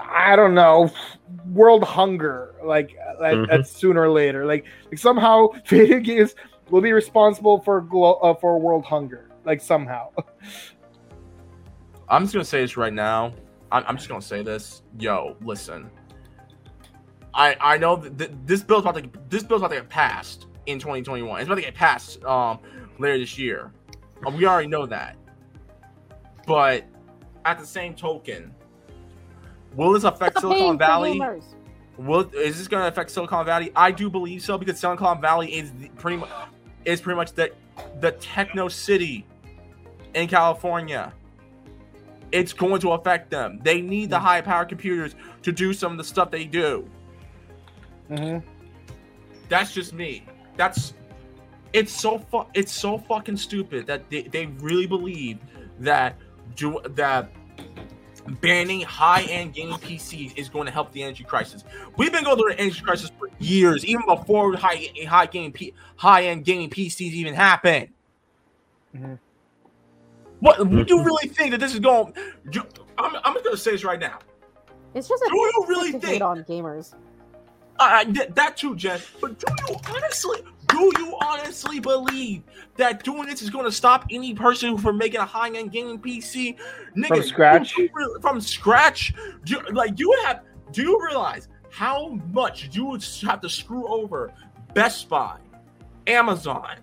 I don't know, world hunger. Like, like Mhm. that's sooner or later. Like, like somehow video games will be responsible for glo- uh, for world hunger. Like somehow. I'm just gonna say this right now. I'm, I'm just gonna say this. Yo, listen. I I know that th- this bill's about to this bill's about to get passed in 2021. It's about to get passed um later this year. Uh, we already know that. But at the same token, will this affect Silicon Valley? Will is this going to affect Silicon Valley? I do believe so because Silicon Valley is the, pretty much is pretty much the the techno city in California. It's going to affect them. They need the high power computers to do some of the stuff they do. Mm-hmm. That's just me. That's it's so fu- it's so fucking stupid that they, they really believe that do that banning high-end gaming PCs is going to help the energy crisis. We've been going through an energy crisis for years, even before high high game P, high-end gaming PCs even happened. Mhm. What do you really think that this is going? You, I'm, I'm just gonna say this right now. It's just a Do you really think on gamers. I, I did that too, Gen. But do you honestly, do you honestly believe that doing this is going to stop any person from making a high-end gaming PC, Nigga, From scratch? re- from scratch, do, like you would have. Do you realize how much you would have to screw over Best Buy, Amazon,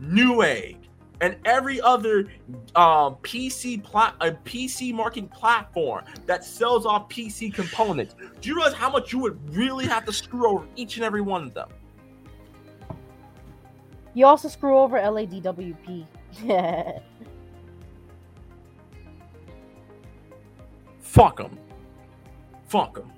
Newegg, and every other um, PC plat a PC marketing platform that sells off PC components. Do you realize how much you would really have to screw over each and every one of them? You also screw over LADWP. Fuck them. Fuck them.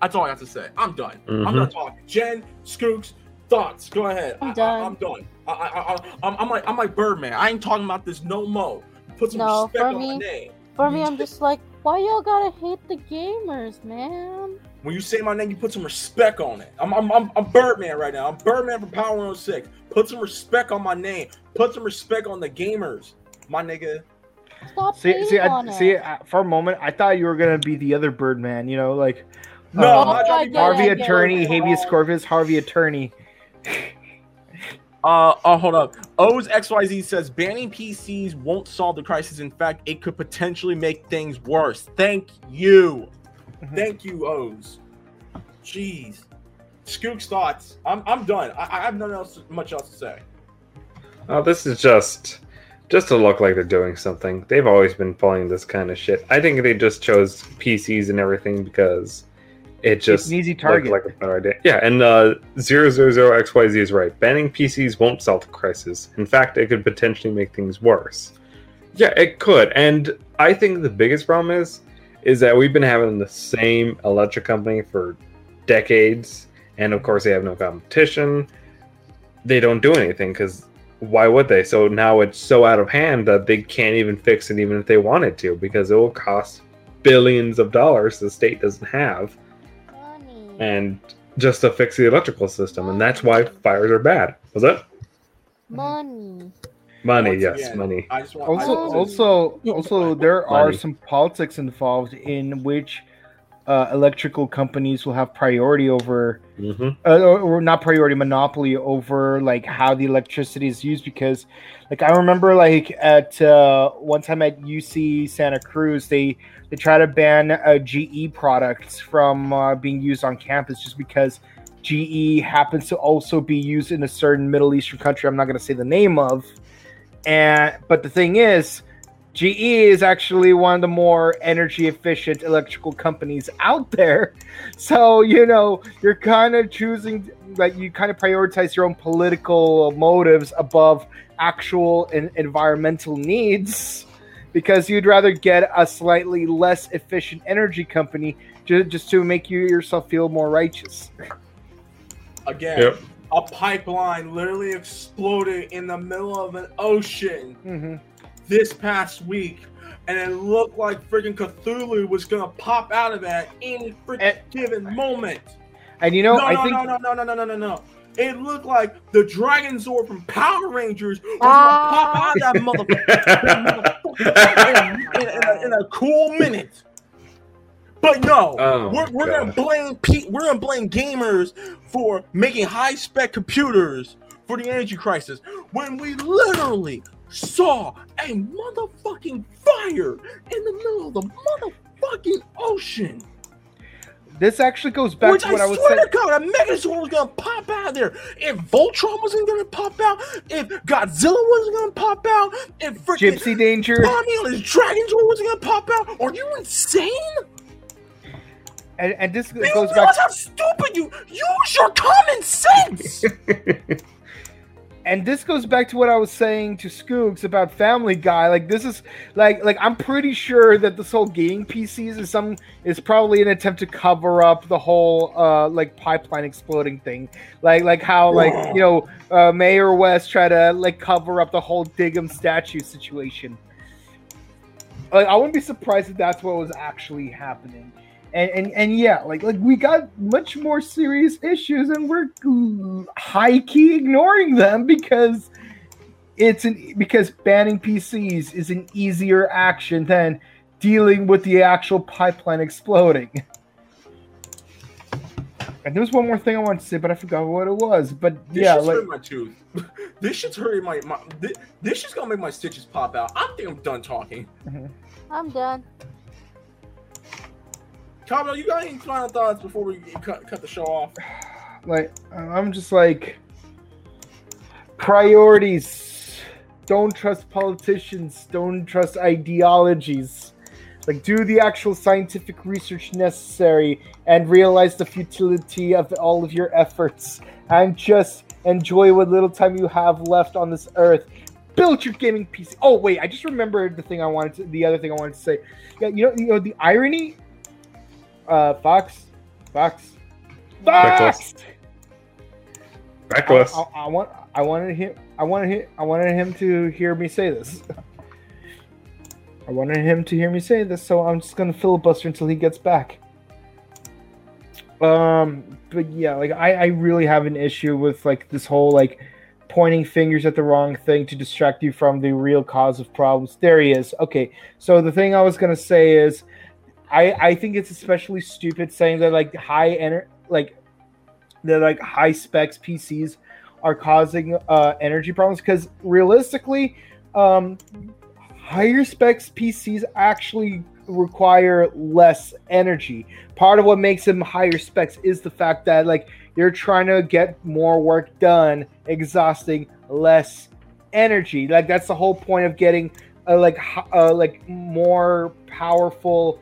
That's all I have to say. I'm done. I'm mm-hmm. not talking. Gen, Skooks, thoughts. Go ahead. I'm I, done. I, am done. I, I, I, I'm, I'm like I'm like Birdman. I ain't talking about this no mo. Put some No, respect for on my me- name. For me, I'm just like, why y'all gotta hate the gamers, man? When you say my name, you put some respect on it. I'm, I'm, I'm, I'm Birdman right now. I'm Birdman from Power 106. Put some respect on my name. Put some respect on the gamers, my nigga. Stop See, hating see, on I, it. see. For a moment, I thought you were gonna be the other Birdman. You know, like No, uh, I'm not trying to it, Harvey I it. Attorney, habeas corpus, Harvey Attorney. Uh, oh, hold up. O's XYZ says banning PCs won't solve the crisis. In fact, it could potentially make things worse. Thank you. Mhm. Thank you, O's. Jeez. Skook's thoughts. I'm, I'm done. I, I have nothing else, much else to say. Oh, this is just just to look like they're doing something. They've always been pulling this kind of shit. I think they just chose PCs and everything because it just it's an easy target. like a better idea. Yeah, and uh, 000XYZ is right. Banning PCs won't solve the crisis. In fact, it could potentially make things worse. Yeah, it could. And I think the biggest problem is is that we've been having the same electric company for decades, and of course they have no competition. They don't do anything because why would they? So now it's so out of hand that they can't even fix it, even if they wanted to, because it will cost billions of dollars the state doesn't have. And just to fix the electrical system, and that's why fires are bad. Was that Money. money? Once yes, again, money. I just want. I Also, just- also, also, there are some politics involved in which uh, electrical companies will have priority over, hmm uh, or, or not priority, monopoly over like how the electricity is used. Because, like, I remember like at uh, one time at UC Santa Cruz, they they try to ban uh, GE products from uh, being used on campus just because GE happens to also be used in a certain Middle Eastern country. I'm not going to say the name of. And but the thing is, GE is actually one of the more energy efficient electrical companies out there. So, you know, you're kind of choosing like you kind of prioritize your own political motives above actual and environmental needs because you'd rather get a slightly less efficient energy company ju- just to make you yourself feel more righteous. again, Yep. a pipeline literally exploded in the middle of an ocean hmm this past week, and it looked like freaking Cthulhu was gonna pop out of that any freaking given moment. And you know, no, I no, think no, no, no, no, no, no, no, no. It looked like the Dragon Zord from Power Rangers was Ah. gonna pop out of that motherfucker in, in, in, a, cool minute. But no, Oh, we're, we're gonna blame Pete. We're gonna blame gamers for making high spec computers for the energy crisis when we literally saw a motherfucking fire in the middle of the motherfucking ocean. This actually goes back Which to what I was saying. I swear saying. to God, a Megazord was gonna pop out of there. If Voltron wasn't gonna pop out, if Godzilla wasn't gonna pop out, if freaking Gipsy Danger. Tommy on his Dragon Zord wasn't gonna pop out, are you insane? And, and this Do you goes back realize how stupid you use your common sense? and this goes back to what I was saying to Skooks about Family Guy. Like this is like like I'm pretty sure that this whole gaming PCs is some is probably an attempt to cover up the whole uh like pipeline exploding thing. Like like how like you know uh, Mayor West tried to like cover up the whole Diggum statue situation. Like I wouldn't be surprised if that's what was actually happening. And, and and yeah, like like we got much more serious issues, and we're high key ignoring them because it's an because banning PCs is an easier action than dealing with the actual pipeline exploding. And there was one more thing I wanted to say, but I forgot what it was. But This yeah, shit's like hurting my tooth. This shit's hurting my, my this, this shit's gonna make my stitches pop out. I think I'm done talking. Mm-hmm. I'm done. Cabo, you got any final thoughts before we cut, cut the show off? like I'm just like priorities. Don't trust politicians. Don't trust ideologies. Like do the actual scientific research necessary and realize the futility of all of your efforts and just enjoy what little time you have left on this earth. Build your gaming PC. Oh wait, I just remembered the thing I wanted to the other thing I wanted to say. Yeah, you know, you know the irony uh Fox Fox. Fox Reckless. I, I, I want I wanted him I wanted him I wanted him to hear me say this. I wanted him to hear me say this, so I'm just gonna filibuster until he gets back. Um, but yeah, like I, I really have an issue with like this whole like pointing fingers at the wrong thing to distract you from the real cause of problems. There he is. Okay, so the thing I was gonna say is, I I think it's especially stupid saying that like high ener like that like high specs PCs are causing uh, energy problems because realistically, um, higher specs PCs actually require less energy. Part of what makes them higher specs is the fact that like you're trying to get more work done, exhausting less energy. Like that's the whole point of getting uh, like uh, like more powerful.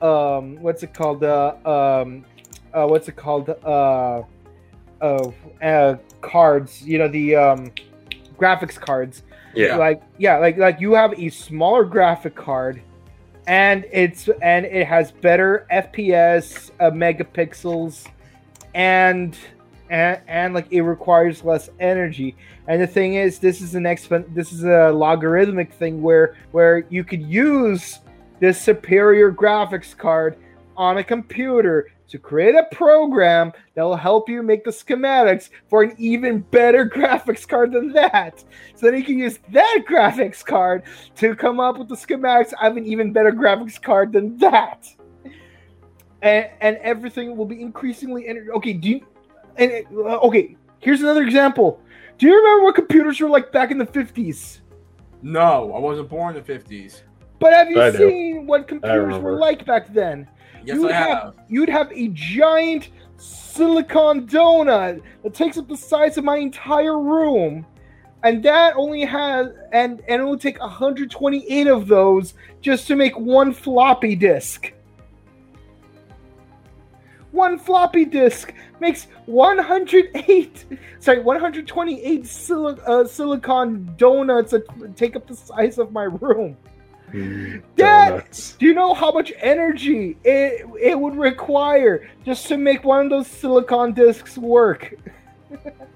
Um, what's it called? Uh, um, uh, what's it called? Uh, uh, uh, cards. You know the um, graphics cards yeah. like yeah like like you have a smaller graphic card and it's and it has better fps uh, megapixels and and and like it requires less energy and the thing is this is an expen this is a logarithmic thing where where you could use this superior graphics card on a computer to create a program that will help you make the schematics for an even better graphics card than that. So then you can use that graphics card to come up with the schematics of an even better graphics card than that. And, and everything will be increasingly energy. Okay, do you? And uh, okay, here's another example. Do you remember what computers were like back in the fifties? No, I wasn't born in the 50s. But have you I do. seen what computers were like back then? Yes, you would I have. you'd have a giant silicon donut that takes up the size of my entire room and that only has and and it would take 128 of those just to make one floppy disk one floppy disk makes 108 sorry 128 sil- uh, silicon donuts that take up the size of my room Dad! do you know how much energy it, it would require just to make one of those silicon discs work?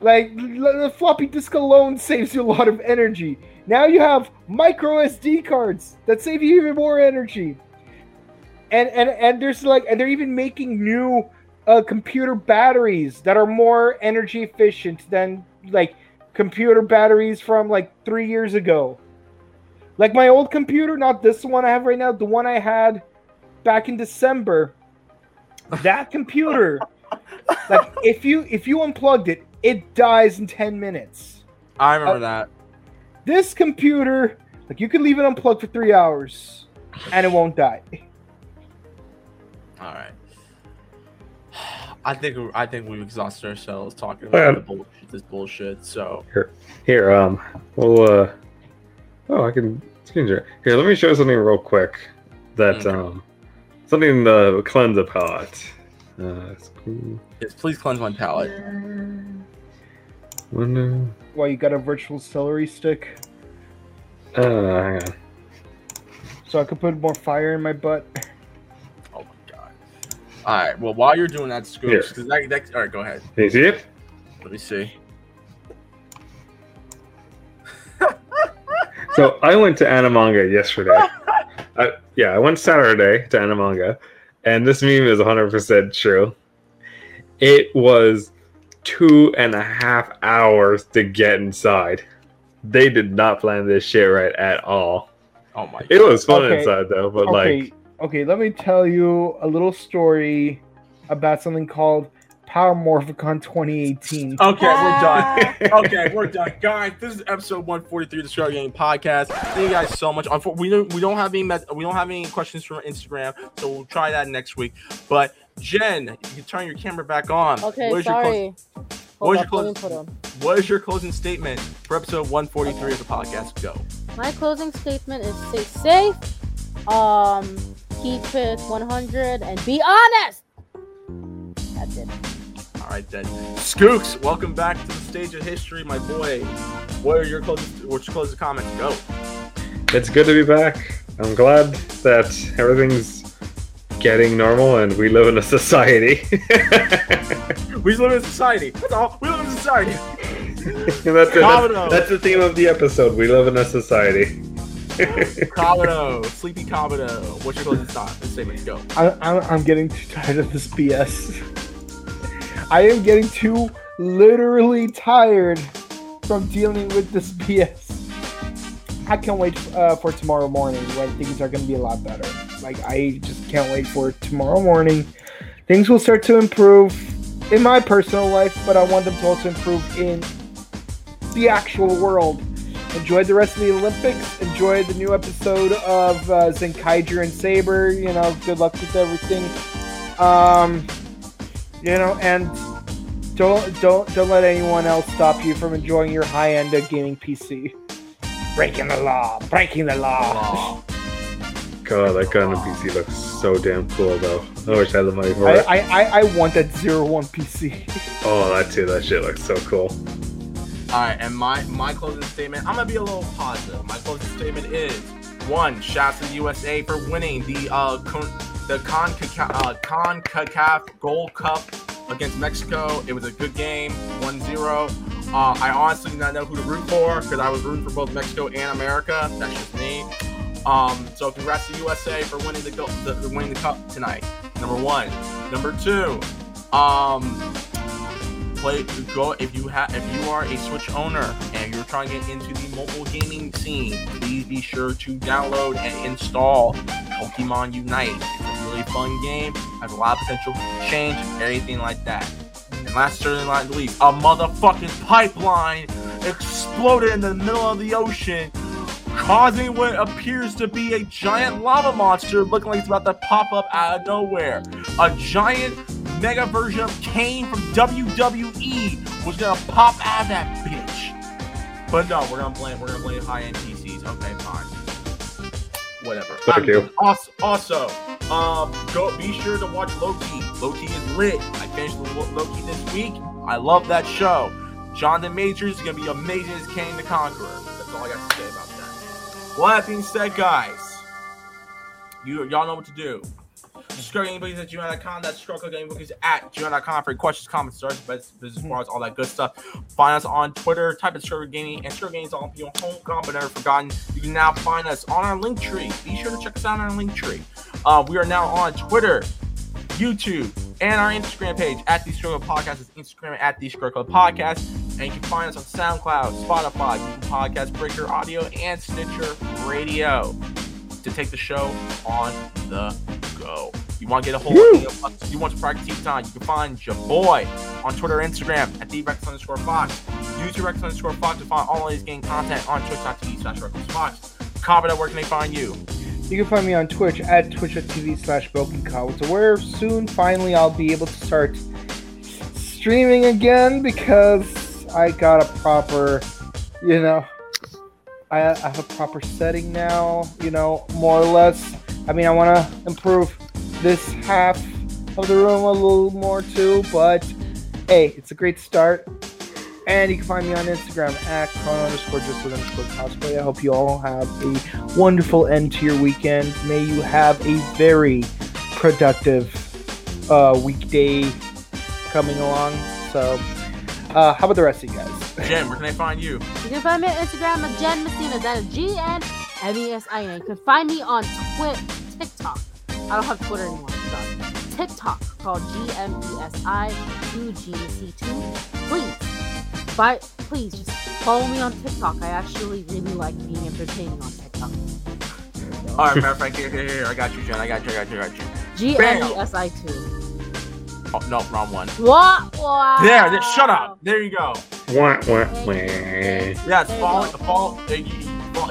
Like the floppy disk alone saves you a lot of energy. Now you have micro SD cards that save you even more energy. And and and there's like and they're even making new uh, computer batteries that are more energy efficient than like computer batteries from like three years ago. Like my old computer, not this one I have right now, the one I had back in December. That computer, like if you if you unplugged it, it dies in ten minutes. I remember Uh, that. This computer, like you could leave it unplugged for three hours, and it won't die. All right. I think I think we've exhausted ourselves talking about the bullshit, this bullshit. So Here, here, um, well, uh, oh, I can screen share. Here, let me show you something real quick. That Okay. um, something to cleanse a palate. Uh, it's cool. yes, please cleanse my palate. Window. Well, you got a virtual celery stick, Uh, hang on. so I could put more fire in my butt. Oh my god. All right. Well, while you're doing that, Skooks, because that, that, all right, go ahead. Can you see it? Let me see. So I went to Animanga yesterday. I, yeah, I went Saturday to Animanga, and this meme is 100% true. It was two and a half hours to get inside. They did not plan this shit right at all. Oh my. It was fun Okay. inside though, but okay, like, okay. Let me tell you a little story about something called Power Morphicon 2018. Okay, we're done. okay, we're done, guys. This is episode 143 of the Scrub Club Game Podcast. Thank you guys so much. Unfor- We don't we don't have any met- we don't have any questions from Instagram, so we'll try that next week. But Gen, you can turn your camera back on. Okay, What is your clo- sorry. what Hold up, your let me close- put 'em. what is your closing statement for episode 143 of the podcast? Go. My closing statement is stay safe, um, keep it 100, and be honest. That's it. All right then, Skooks, welcome back to the stage of history, my boy. What are your closing what's your closing comments? Go. it's good to be back. I'm glad that everything's getting normal and we live in a society. We live in a society. That's all. We live in a society. That's, it. That's, that's the theme of the episode. We live in a society. Kabuto, Sleepy Kabuto. What's your closing thought? Statement. Go. I, I'm, I'm getting too tired of this BS. I am getting too literally tired from dealing with this BS. I can't wait uh, for tomorrow morning when things are going to be a lot better. Like, I just can't wait for tomorrow morning. Things will start to improve in my personal life, but I want them to also improve in the actual world. Enjoy the rest of the Olympics. Enjoy the new episode of uh, Zenkaiger and Saber. You know, good luck with everything. Um, you know, and don't don't don't let anyone else stop you from enjoying your high-end gaming PC. Breaking the law, breaking the law. God, that gun on PC looks so damn cool though. I wish I had the money for I, it. I, I, I want that zero one PC. Oh, that too. That shit looks so cool. All right, and my my closing statement. I'm gonna be a little positive. My closing statement is one. Shouts to the USA for winning the uh con- the Concacaf uh, Concacaf Gold Cup against Mexico. It was a good game, 1-0. Uh, I honestly did not know who to root for because I was rooting for both Mexico and America. That's just me. Um, so congrats to USA for winning the, the, the winning the cup tonight. Number one. Number two. Um, play go if you have if you are a switch owner and you're trying to get into the mobile gaming scene please be sure to download and install pokemon unite. It's a really fun game has a lot of potential to change anything like that. And last certainly not least a motherfucking pipeline exploded in the middle of the ocean causing what appears to be a giant lava monster looking like it's about to pop up out of nowhere. A giant mega version of Kane from WWE was gonna pop out of that bitch. But no, we're gonna blame we're gonna blame high end PCs. Okay, fine. Whatever. Thank you. Also, also, um, go be sure to watch Loki. Loki is lit. I finished Lo- Loki this week. I love that show. Jonathan Majors is gonna be amazing as Kang the Conqueror. That's all I got to say about that. Well, that being said, guys, you y'all know what to do. StrugGamingBookies at gmail.com. That's StrugGamingBookies at gmail.com for questions, comments, stars, business, business cards, all that good stuff. Find us on Twitter. Type in Scrub Club Gaming and Scrub Club Gaming is on your home but never forgotten. You can now find us on our link tree. Be sure to check us out on our link tree. Uh, we are now on Twitter, YouTube, and our Instagram page at the Scrub Club Podcast is Instagram at the Scrub Club Podcast. And you can find us on SoundCloud, Spotify, Google Podcast, Breaker Audio, and Stitcher Radio to take the show on the go. You want to get a hold of us, you want to practice team time, you can find your boy on Twitter Instagram at the Reckless underscore Fox, YouTube Reckless underscore Fox to find all of these game content on twitch.tv slash Rex Fox. Comment where can they find you? You can find me on Twitch at twitch.tv slash broken so where soon finally I'll be able to start streaming again because I got a proper, you know, I, I have a proper setting now, you know, more or less. I mean, I want to improve this half of the room a little more too, but hey, it's a great start. And you can find me on Instagram at chrono underscore just with underscore cosplay. I hope you all have a wonderful end to your weekend. May you have a very productive uh, weekday coming along. So, uh, how about the rest of you guys? Gen, where can I find you? You can find me on Instagram at Jen Messina. That is G N M E S I N. You can find me on Twitter, TikTok. I don't have Twitter anymore. Sorry. TikTok called GMESI2GC2. Please, but please just follow me on TikTok. I actually really like being entertaining on TikTok. All right, matter of fact, here, here, here. I got you, Gen. I got you, I got you, I got you. G M E S I 2. Oh, no, wrong one. What? Wow. There, there, shut up. There you go. Wah, wah, wah. Yeah, it's fall, fall. uh, You,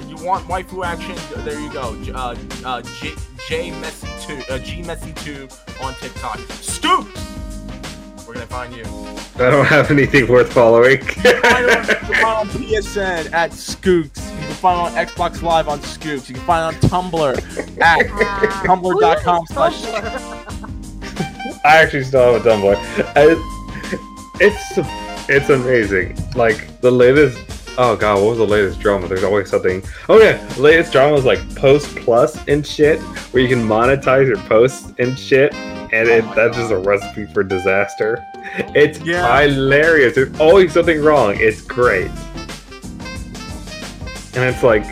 you want waifu action? There you go. J- Uh, uh, J, J Messy two, uh, G Messy two on TikTok. Skooks. Where can I find you? I don't have anything worth following. Find on, you can find on PSN at Scoops. You can find it on Xbox Live on Scoops. You can find it on Tumblr at tumblr.com Who slash Tumblr? I actually still have a Tumblr. I, it's it's amazing. Like the latest. Oh god, what was the latest drama? There's always something. Oh yeah, the latest drama was like Post Plus and shit, where you can monetize your posts and shit, and Oh my that's God. just a recipe for disaster. It's Yeah. hilarious. There's always something wrong. It's great, and it's like.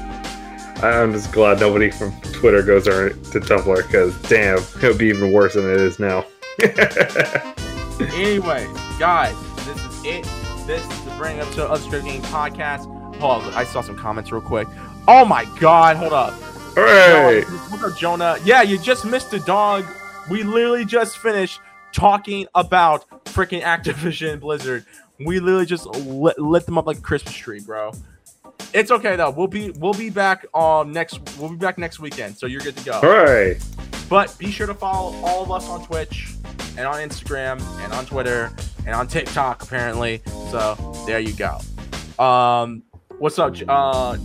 I'm just glad nobody from Twitter goes to Tumblr because damn, it would be even worse than it is now. Anyway, guys, this is it. This is the Bring Up to Strip Game podcast. Hold on, I saw some comments real quick. Oh my god, hold up. Hey! What's up, Jonah? Yeah, you just missed the dog. We literally just finished talking about freaking Activision Blizzard. We literally just lit, lit them up like a Christmas tree, bro. It's okay though. We'll be we'll be back um next we'll be back next weekend, so you're good to go. All right. But be sure to follow all of us on Twitch and on Instagram and on Twitter and on TikTok apparently. So there you go. Um, what's up, uh,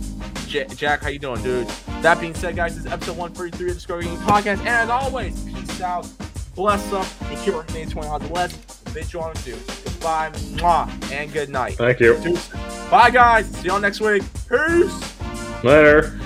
J- Jack? How you doing, dude? That being said, guys, this is episode 133 of the Score Gaming Podcast, and as always, peace out, bless up, and keep working days 20 odds or less. Bid you on to do. Goodbye, mwah, and good night. Thank you. Deuces. Bye, guys. See y'all next week. Peace. Later.